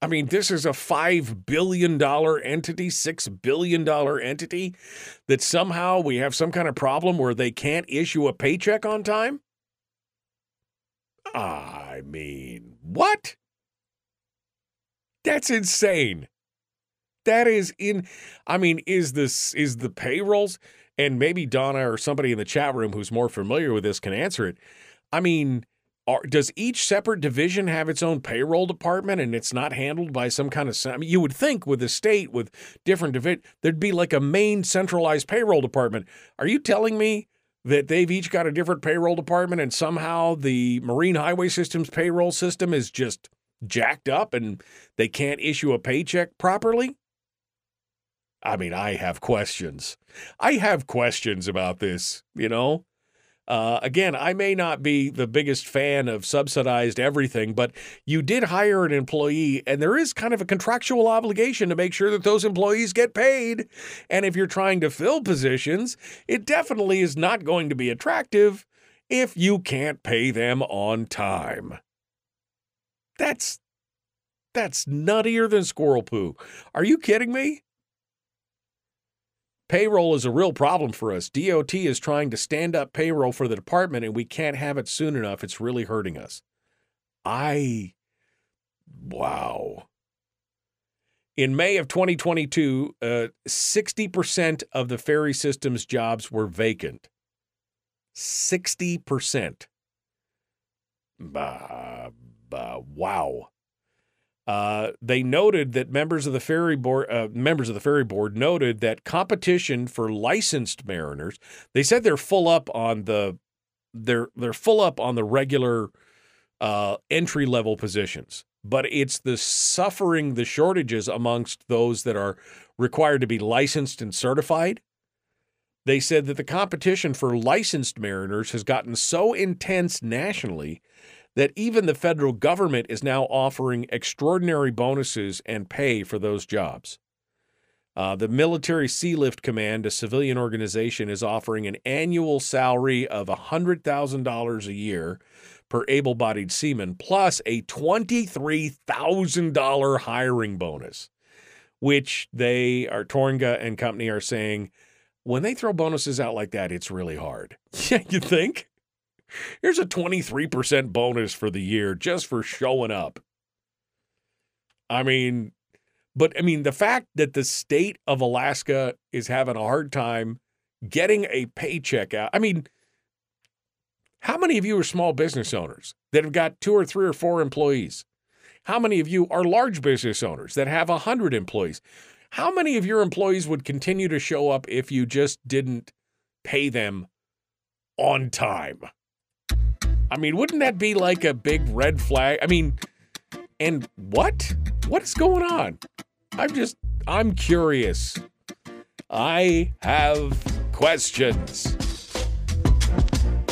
[SPEAKER 3] I mean, this is a $5 billion entity, $6 billion entity that somehow we have some kind of problem where they can't issue a paycheck on time? I mean, what? That's insane. That is in I mean, is this is the payrolls and maybe Donna or somebody in the chat room who's more familiar with this can answer it. I mean, are, does each separate division have its own payroll department and it's not handled by some kind of I mean, you would think with a state with different division there'd be like a main centralized payroll department are you telling me that they've each got a different payroll department and somehow the marine highway systems payroll system is just jacked up and they can't issue a paycheck properly i mean i have questions i have questions about this you know uh, again, I may not be the biggest fan of subsidized everything, but you did hire an employee, and there is kind of a contractual obligation to make sure that those employees get paid. And if you're trying to fill positions, it definitely is not going to be attractive if you can't pay them on time. That's that's nuttier than squirrel poo. Are you kidding me? Payroll is a real problem for us. DOT is trying to stand up payroll for the department, and we can't have it soon enough. It's really hurting us. I, wow. In May of 2022, uh, 60% of the ferry system's jobs were vacant. 60%. Bah, bah, wow. Uh, they noted that members of the ferry board, uh, members of the ferry board, noted that competition for licensed mariners. They said they're full up on the, they're they're full up on the regular uh, entry level positions, but it's the suffering the shortages amongst those that are required to be licensed and certified. They said that the competition for licensed mariners has gotten so intense nationally that even the federal government is now offering extraordinary bonuses and pay for those jobs. Uh, the Military Sealift Command, a civilian organization, is offering an annual salary of $100,000 a year per able bodied seaman, plus a $23,000 hiring bonus, which they are, Tornga and company are saying, when they throw bonuses out like that, it's really hard. Yeah, you think? Here's a 23% bonus for the year just for showing up. I mean, but I mean, the fact that the state of Alaska is having a hard time getting a paycheck out. I mean, how many of you are small business owners that have got two or three or four employees? How many of you are large business owners that have 100 employees? How many of your employees would continue to show up if you just didn't pay them on time? I mean, wouldn't that be like a big red flag? I mean, and what? What is going on? I'm just, I'm curious. I have questions.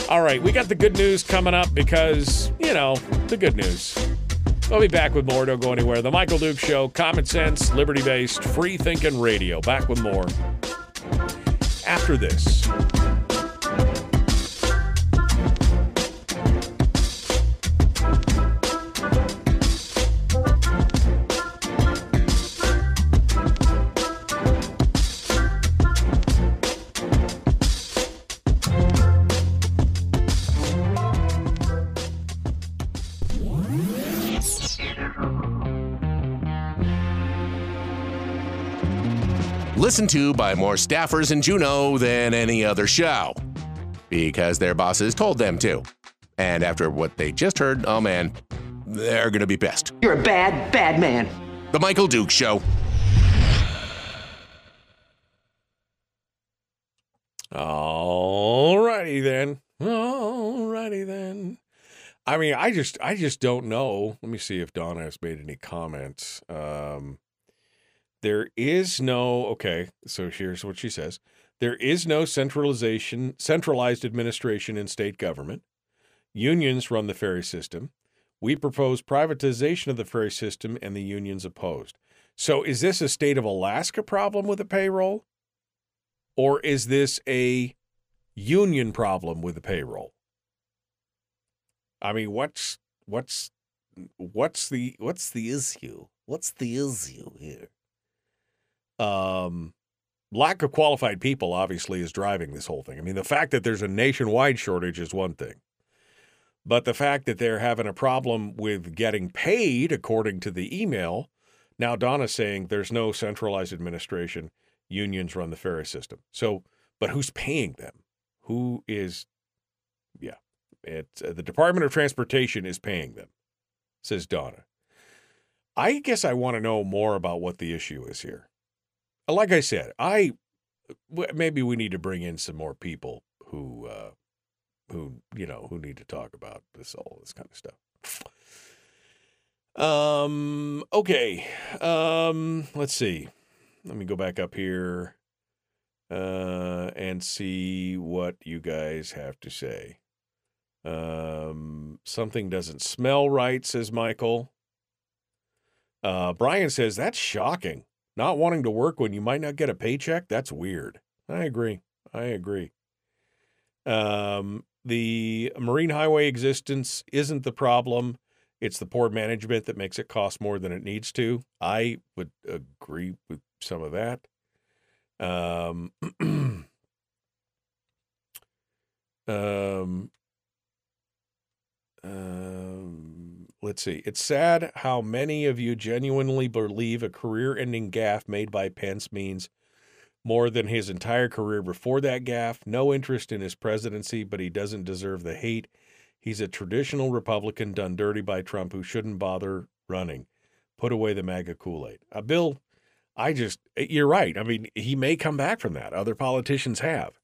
[SPEAKER 3] All right, we got the good news coming up because, you know, the good news. We'll be back with more. Don't go anywhere. The Michael Dukes Show, common sense, liberty based, free thinking radio. Back with more after this.
[SPEAKER 1] Listened to by more staffers in Juneau than any other show because their bosses told them to. And after what they just heard, oh man, they're going to be pissed.
[SPEAKER 10] You're a bad, bad man.
[SPEAKER 1] The Michael Dukes Show.
[SPEAKER 3] All righty then. All righty then. I mean, I just, I just don't know. Let me see if Donna has made any comments. Um, there is no. Okay, so here's what she says: There is no centralization, centralized administration in state government. Unions run the ferry system. We propose privatization of the ferry system, and the unions opposed. So, is this a state of Alaska problem with the payroll? Or is this a union problem with the payroll? I mean, what's what's what's the what's the issue? What's the issue here? Um lack of qualified people obviously is driving this whole thing. I mean, the fact that there's a nationwide shortage is one thing. But the fact that they're having a problem with getting paid according to the email, now Donna's saying there's no centralized administration unions run the ferry system. So, but who's paying them? Who is, yeah, it's uh, the Department of Transportation is paying them, says Donna. I guess I want to know more about what the issue is here. Like I said, I maybe we need to bring in some more people who, uh, who you know, who need to talk about this all this kind of stuff. Um. Okay. Um. Let's see. Let me go back up here uh, and see what you guys have to say. Um, something doesn't smell right, says Michael. Uh, Brian says, that's shocking. Not wanting to work when you might not get a paycheck? That's weird. I agree. I agree. Um, the Marine Highway existence isn't the problem. It's the poor management that makes it cost more than it needs to. I would agree with some of that. Um, um, um, let's see. It's sad how many of you genuinely believe a career ending gaffe made by Pence means more than his entire career before that gaffe. No interest in his presidency, but he doesn't deserve the hate. He's a traditional Republican done dirty by Trump who shouldn't bother running. Put away the MAGA Kool Aid. Uh, Bill, I just, eh, you're right. I mean, he may come back from that. Other politicians have.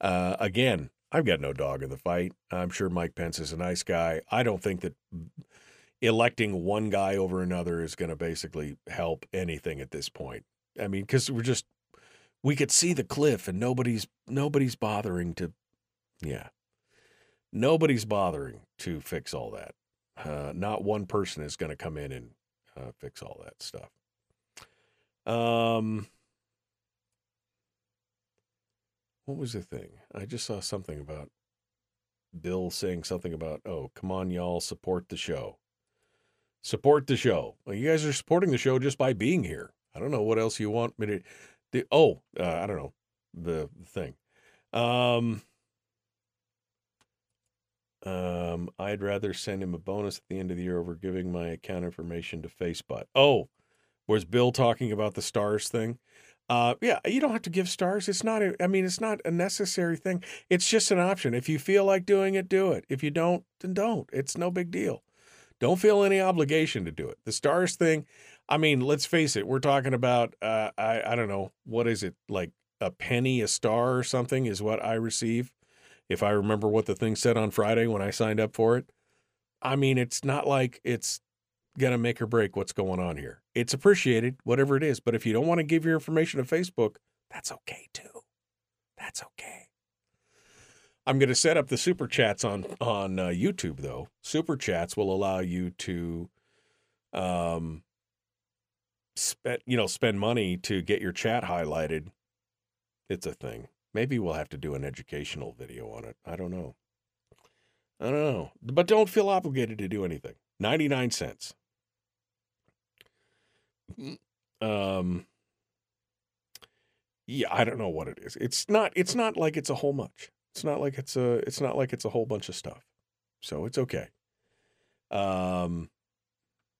[SPEAKER 3] Uh, again, I've got no dog in the fight. I'm sure Mike Pence is a nice guy. I don't think that electing one guy over another is going to basically help anything at this point. I mean, because we're just, we could see the cliff and nobody's, nobody's bothering to, yeah, nobody's bothering to fix all that. Uh, not one person is going to come in and uh, fix all that stuff. Um, what was the thing? I just saw something about Bill saying something about, oh, come on, y'all, support the show. Support the show. Well, you guys are supporting the show just by being here. I don't know what else you want me to. do. oh, uh, I don't know the thing. Um, um, I'd rather send him a bonus at the end of the year over giving my account information to Facebook. Oh, was Bill talking about the stars thing? Uh, yeah, you don't have to give stars. It's not. A, I mean, it's not a necessary thing. It's just an option. If you feel like doing it, do it. If you don't, then don't. It's no big deal. Don't feel any obligation to do it. The stars thing. I mean, let's face it. We're talking about. Uh, I I don't know what is it like a penny a star or something is what I receive. If I remember what the thing said on Friday when I signed up for it. I mean, it's not like it's going to make or break what's going on here. It's appreciated, whatever it is. But if you don't want to give your information to Facebook, that's okay too. That's okay. I'm going to set up the super chats on on uh, YouTube though. Super chats will allow you to, um, spend you know spend money to get your chat highlighted. It's a thing. Maybe we'll have to do an educational video on it. I don't know. I don't know. But don't feel obligated to do anything. 99 cents. Um, yeah, I don't know what it is. It's not. It's not like it's a whole much. It's not like it's a. It's not like it's a whole bunch of stuff. So it's okay. Um,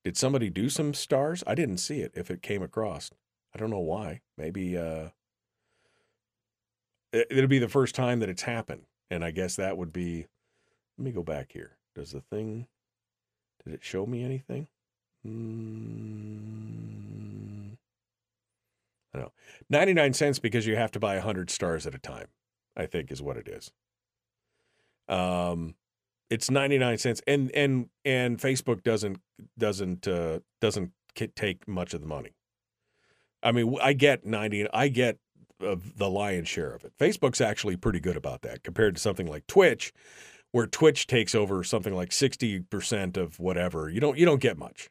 [SPEAKER 3] did somebody do some stars? I didn't see it. If it came across, I don't know why. Maybe. Uh, it- it'll be the first time that it's happened, and I guess that would be. Let me go back here. Does the thing? Did it show me anything? Mm, I don't know. Ninety nine cents because you have to buy hundred stars at a time. I think is what it is. Um, it's 99 cents and and and Facebook doesn't doesn't uh doesn't take much of the money. I mean, I get 90 I get uh, the lion's share of it. Facebook's actually pretty good about that compared to something like Twitch where Twitch takes over something like 60% of whatever. You don't you don't get much.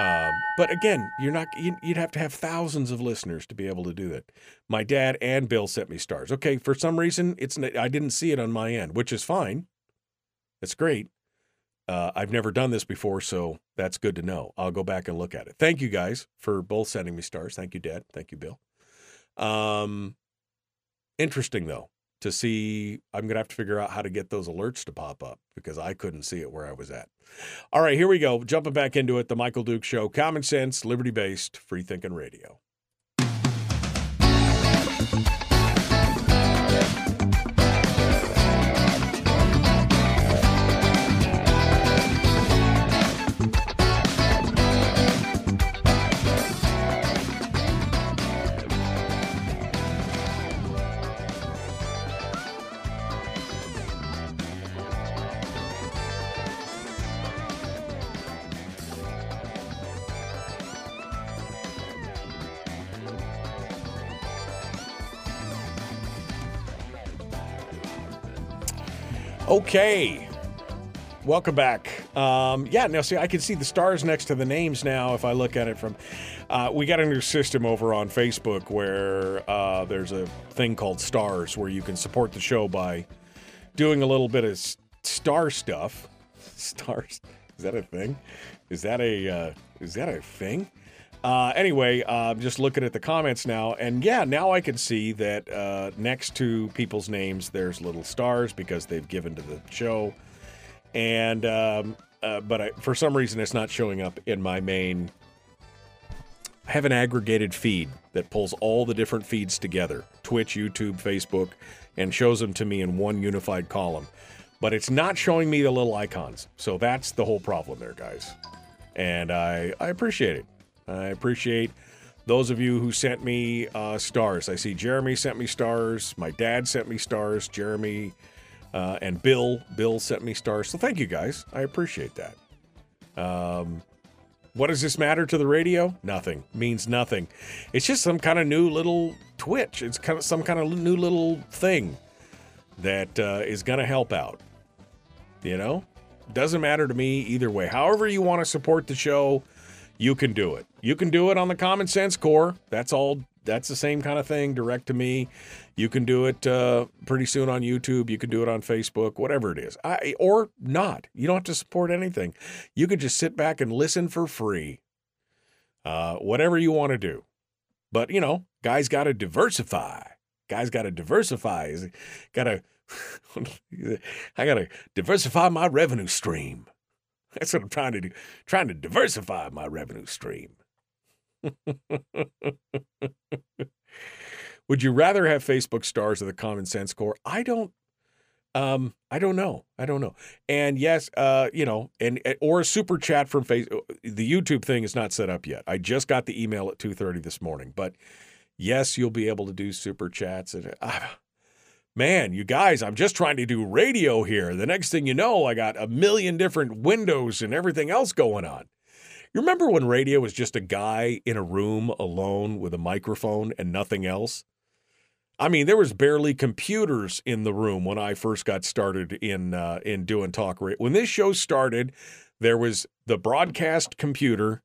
[SPEAKER 3] Um, but again, you're not. you- You'd have to have thousands of listeners to be able to do that. My dad and Bill sent me stars. Okay, for some reason, it's I didn't see it on my end, which is fine. That's great. Uh, I've never done this before, so that's good to know. I'll go back and look at it. Thank you guys for both sending me stars. Thank you, Dad. Thank you, Bill. Um, interesting though to see. I'm gonna have to figure out how to get those alerts to pop up because I couldn't see it where I was at. All right, here we go. Jumping back into it. The Michael Dukes Show. Common sense, liberty based, free thinking radio. Okay. Welcome back. Um, yeah, now see, I can see the stars next to the names now if I look at it from. Uh, we got a new system over on Facebook where uh, there's a thing called stars where you can support the show by doing a little bit of star stuff. Stars. Is that a thing? Is that a uh, is that a thing? Uh, anyway, uh, I'm just looking at the comments now, and yeah, now I can see that uh, next to people's names, there's little stars because they've given to the show, and um, uh, but I, for some reason, it's not showing up in my main. I have an aggregated feed that pulls all the different feeds together: Twitch, YouTube, Facebook, and shows them to me in one unified column. But it's not showing me the little icons, so that's the whole problem there, guys. And I I appreciate it. I appreciate those of you who sent me uh, stars. I see Jeremy sent me stars. My dad sent me stars. Jeremy uh, and Bill, Bill sent me stars. So thank you guys. I appreciate that. Um, what does this matter to the radio? Nothing. Means nothing. It's just some kind of new little twitch. It's kind of some kind of new little thing that uh, is going to help out. You know, doesn't matter to me either way. However you want to support the show, you can do it. You can do it on the Common Sense Core. That's all. That's the same kind of thing. Direct to me. You can do it uh, pretty soon on YouTube. You can do it on Facebook. Whatever it is, I, or not. You don't have to support anything. You can just sit back and listen for free. Uh, whatever you want to do. But you know, guys got to diversify. Guys got to diversify. Got to. I got to diversify my revenue stream. That's what I'm trying to do. Trying to diversify my revenue stream. Would you rather have Facebook stars or the Common Sense Core? I don't. Um, I don't know. I don't know. And yes, uh, you know, and or a super chat from face. The YouTube thing is not set up yet. I just got the email at two thirty this morning. But yes, you'll be able to do super chats. And ah, man, you guys, I'm just trying to do radio here. The next thing you know, I got a million different windows and everything else going on. You remember when radio was just a guy in a room alone with a microphone and nothing else? I mean, there was barely computers in the room when I first got started in uh, in doing talk radio. When this show started, there was the broadcast computer,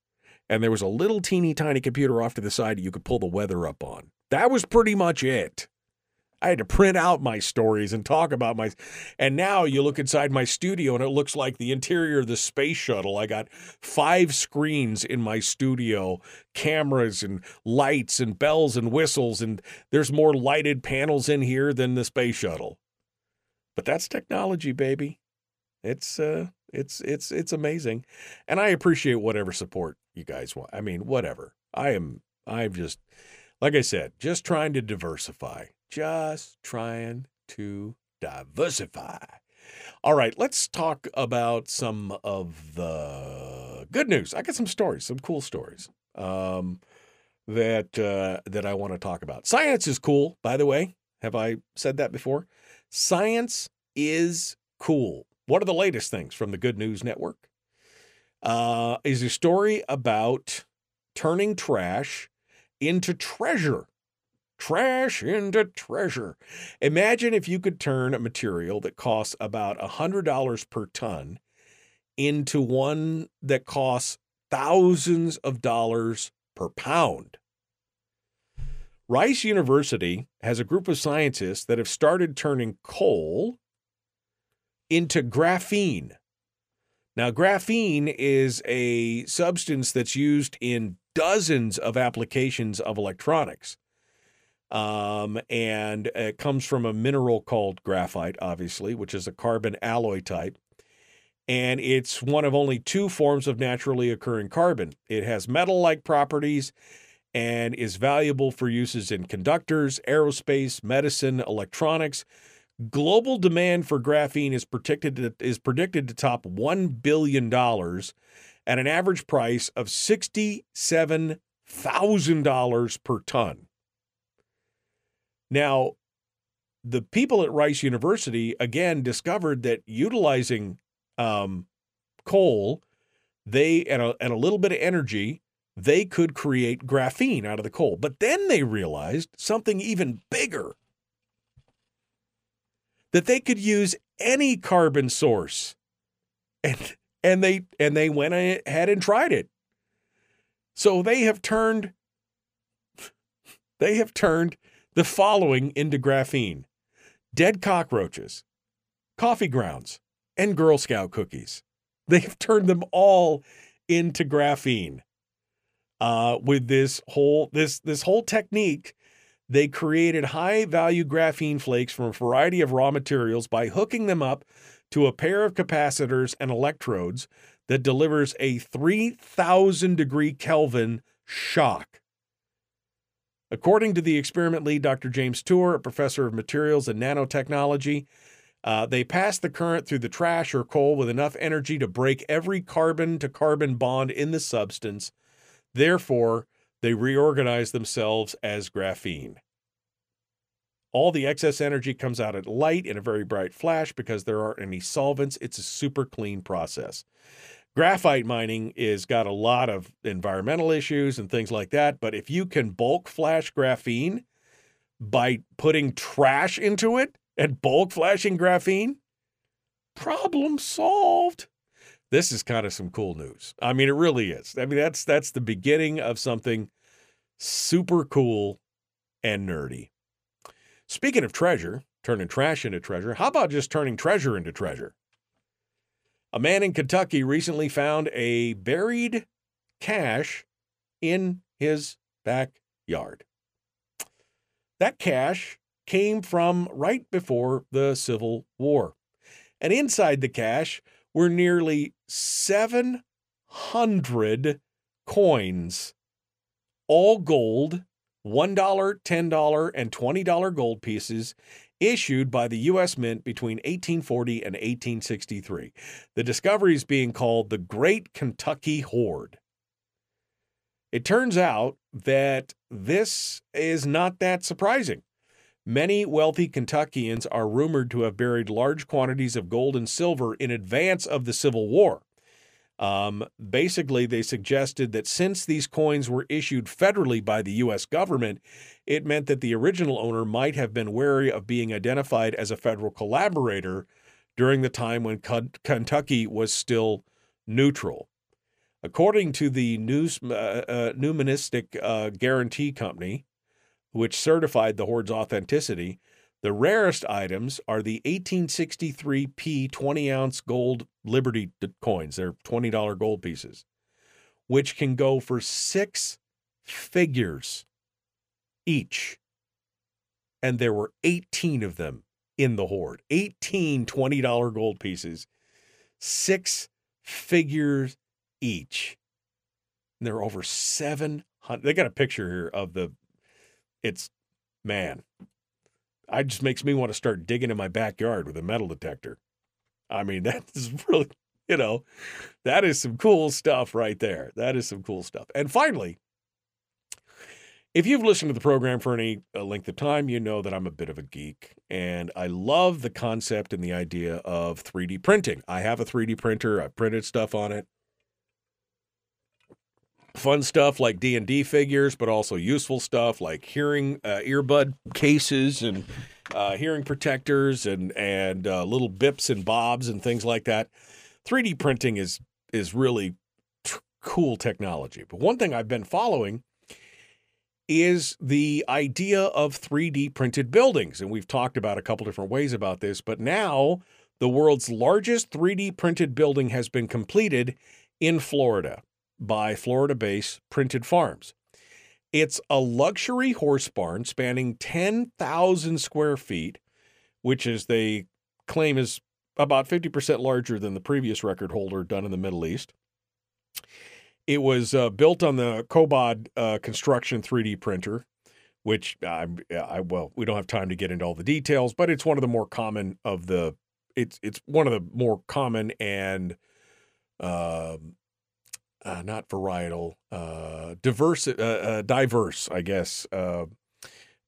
[SPEAKER 3] and there was a little teeny tiny computer off to the side that you could pull the weather up on. That was pretty much it. I had to print out my stories and talk about my. And now you look inside my studio and it looks like the interior of the space shuttle. I got five screens in my studio, cameras and lights and bells and whistles, and there's more lighted panels in here than the space shuttle. But that's technology, baby. It's uh, it's it's it's amazing, and I appreciate whatever support you guys want. I mean, whatever. I am. I'm just. like I said, just trying to diversify. Just trying to diversify. All right, let's talk about some of the good news. I got some stories, some cool stories um, that uh, that I want to talk about. Science is cool, by the way. Have I said that before? Science is cool. What are the latest things from the Good News Network? Uh, is a story about turning trash into treasure. Trash into treasure. Imagine if you could turn a material that costs about $100 per ton into one that costs thousands of dollars per pound. Rice University has a group of scientists that have started turning coal into graphene. Now, graphene is a substance that's used in dozens of applications of electronics. Um, and it comes from a mineral called graphite, obviously, which is a carbon alloy type. And it's one of only two forms of naturally occurring carbon. It has metal like properties and is valuable for uses in conductors, aerospace, medicine, electronics. Global demand for graphene is predicted to, is predicted to top $1 billion at an average price of $67,000 per ton. Now, the people at Rice University again discovered that utilizing um, coal, they and a, and a little bit of energy, they could create graphene out of the coal. But then they realized something even bigger that they could use any carbon source. And and they and they went ahead and tried it. So they have turned they have turned the following into graphene. Dead cockroaches, coffee grounds, and Girl Scout cookies. They've turned them all into graphene. Uh, with this whole this this whole technique, they created high value graphene flakes from a variety of raw materials by hooking them up to a pair of capacitors and electrodes that delivers a 3000 degree Kelvin shock. According to the experiment lead, Dr. James Tour, a professor of materials and nanotechnology, uh, they pass the current through the trash or coal with enough energy to break every carbon to carbon bond in the substance. Therefore, they reorganize themselves as graphene. All the excess energy comes out at light in a very bright flash because there aren't any solvents. It's a super clean process. Graphite mining is got a lot of environmental issues and things like that, but if you can bulk flash graphene by putting trash into it, and bulk flashing graphene? Problem solved. This is kind of some cool news. I mean, it really is. I mean, that's that's the beginning of something super cool and nerdy. Speaking of treasure, turning trash into treasure, how about just turning treasure into treasure? A man in Kentucky recently found a buried cache in his backyard. That cache came from right before the Civil War. And inside the cache were nearly 700 coins, all gold, $1, $10, and $20 gold pieces issued by the U.S. Mint between 1840 and 1863. The discovery is being called the Great Kentucky Hoard. It turns out that this is not that surprising. Many wealthy Kentuckians are rumored to have buried large quantities of gold and silver in advance of the Civil War. Um, basically, they suggested that since these coins were issued federally by the U.S. government, it meant that the original owner might have been wary of being identified as a federal collaborator during the time when Kentucky was still neutral. According to the news, uh, uh, Numismatic uh, Guaranty Company, which certified the hoard's authenticity. The rarest items are the 1863 P 20 ounce gold Liberty coins. They're $20 gold pieces, which can go for six figures each. And there were 18 of them in the hoard 18 $20 gold pieces, six figures each. And there are over 700. They got a picture here of the it's man, it just makes me want to start digging in my backyard with a metal detector. I mean, that is really, you know, that is some cool stuff right there. That is some cool stuff. And finally, if you've listened to the program for any uh, length of time, you know that I'm a bit of a geek and I love the concept and the idea of 3D printing. I have a 3D printer, I've printed stuff on it. Fun stuff like D&D figures, but also useful stuff like hearing uh, earbud cases and uh, hearing protectors and and uh, little bips and bobs and things like that. 3D printing is is really tr- cool technology. But one thing I've been following is the idea of 3D printed buildings. And we've talked about a couple different ways about this, but now the world's largest 3D printed building has been completed in Florida by Florida based Printed Farms. It's a luxury horse barn spanning 10,000 square feet, which is they claim is about 50% larger than the previous record holder done in the Middle East. It was uh, built on the Cobod uh, Construction 3D printer, which I, I well, we don't have time to get into all the details, but it's one of the more common of the. It's it's one of the more common and, uh, uh not varietal, uh, diverse, uh, uh, diverse, I guess, uh,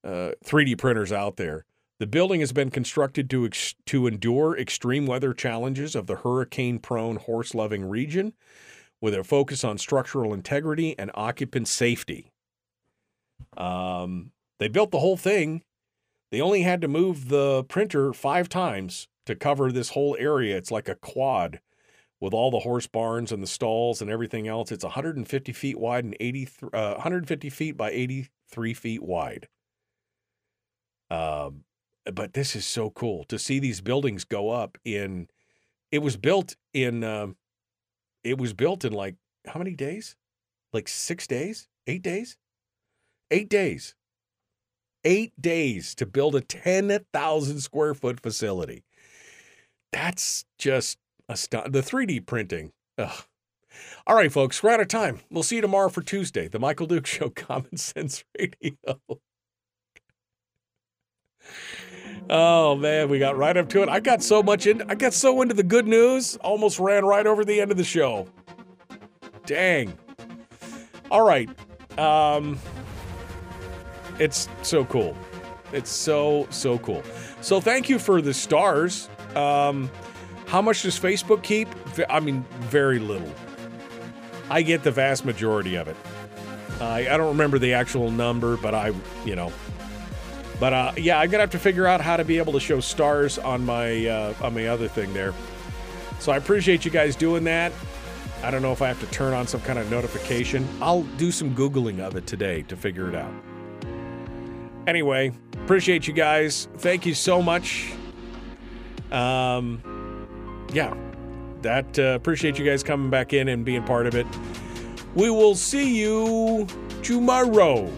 [SPEAKER 3] uh, 3D printers out there. The building has been constructed to ex- to endure extreme weather challenges of the hurricane-prone, horse-loving region with a focus on structural integrity and occupant safety. Um, they built the whole thing. They only had to move the printer five times to cover this whole area. It's like a quad with all the horse barns and the stalls and everything else. It's 150 feet wide and 80, uh, 150 feet by 83 feet wide. Um, but this is so cool to see these buildings go up in. It was built in. Um, it was built in like how many days? Like six days? Eight days? Eight days. Eight days to build a 10,000 square foot facility. That's just astounding. The 3D printing. Ugh. All right, folks, we're out of time. We'll see you tomorrow for Tuesday, the Michael Dukes Show, Common Sense Radio. Oh man, we got right up to it. I got so much in I got so into the good news, almost ran right over the end of the show. Dang. All right. Um it's so cool. It's so so cool. So thank you for the stars. Um how much does Facebook keep? I mean, very little. I get the vast majority of it. I I don't remember the actual number, but I, you know, but uh, yeah, I'm gonna have to figure out how to be able to show stars on my uh, on my other thing there. So I appreciate you guys doing that. I don't know if I have to turn on some kind of notification. I'll do some googling of it today to figure it out. Anyway, appreciate you guys. Thank you so much. Um, yeah, that uh, appreciate you guys coming back in and being part of it. We will see you tomorrow.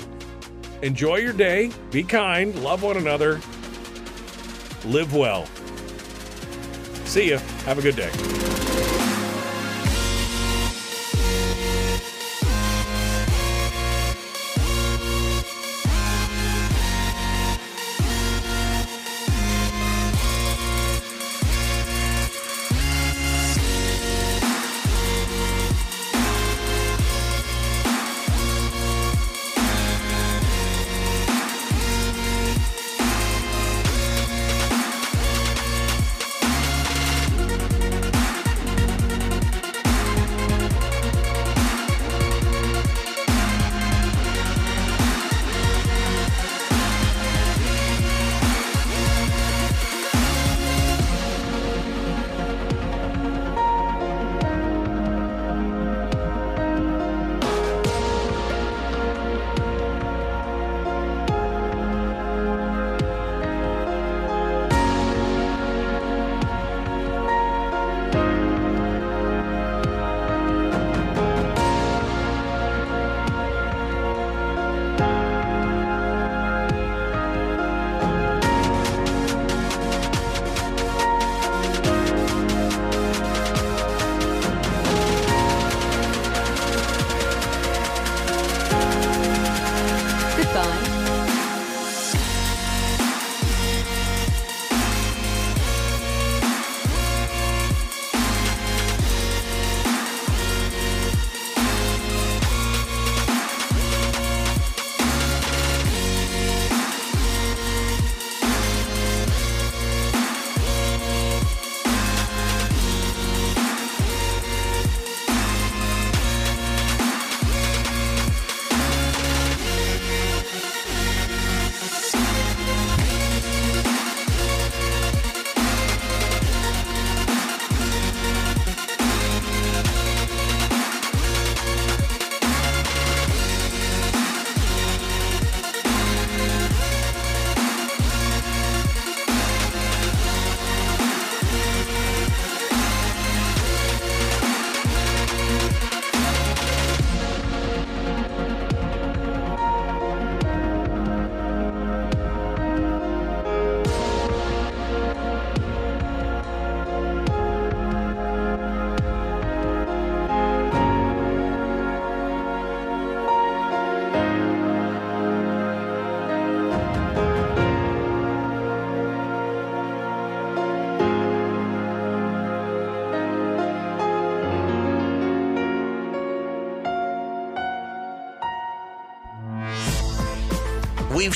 [SPEAKER 3] Enjoy your day. Be kind. Love one another. Live well. See you. Have a good day.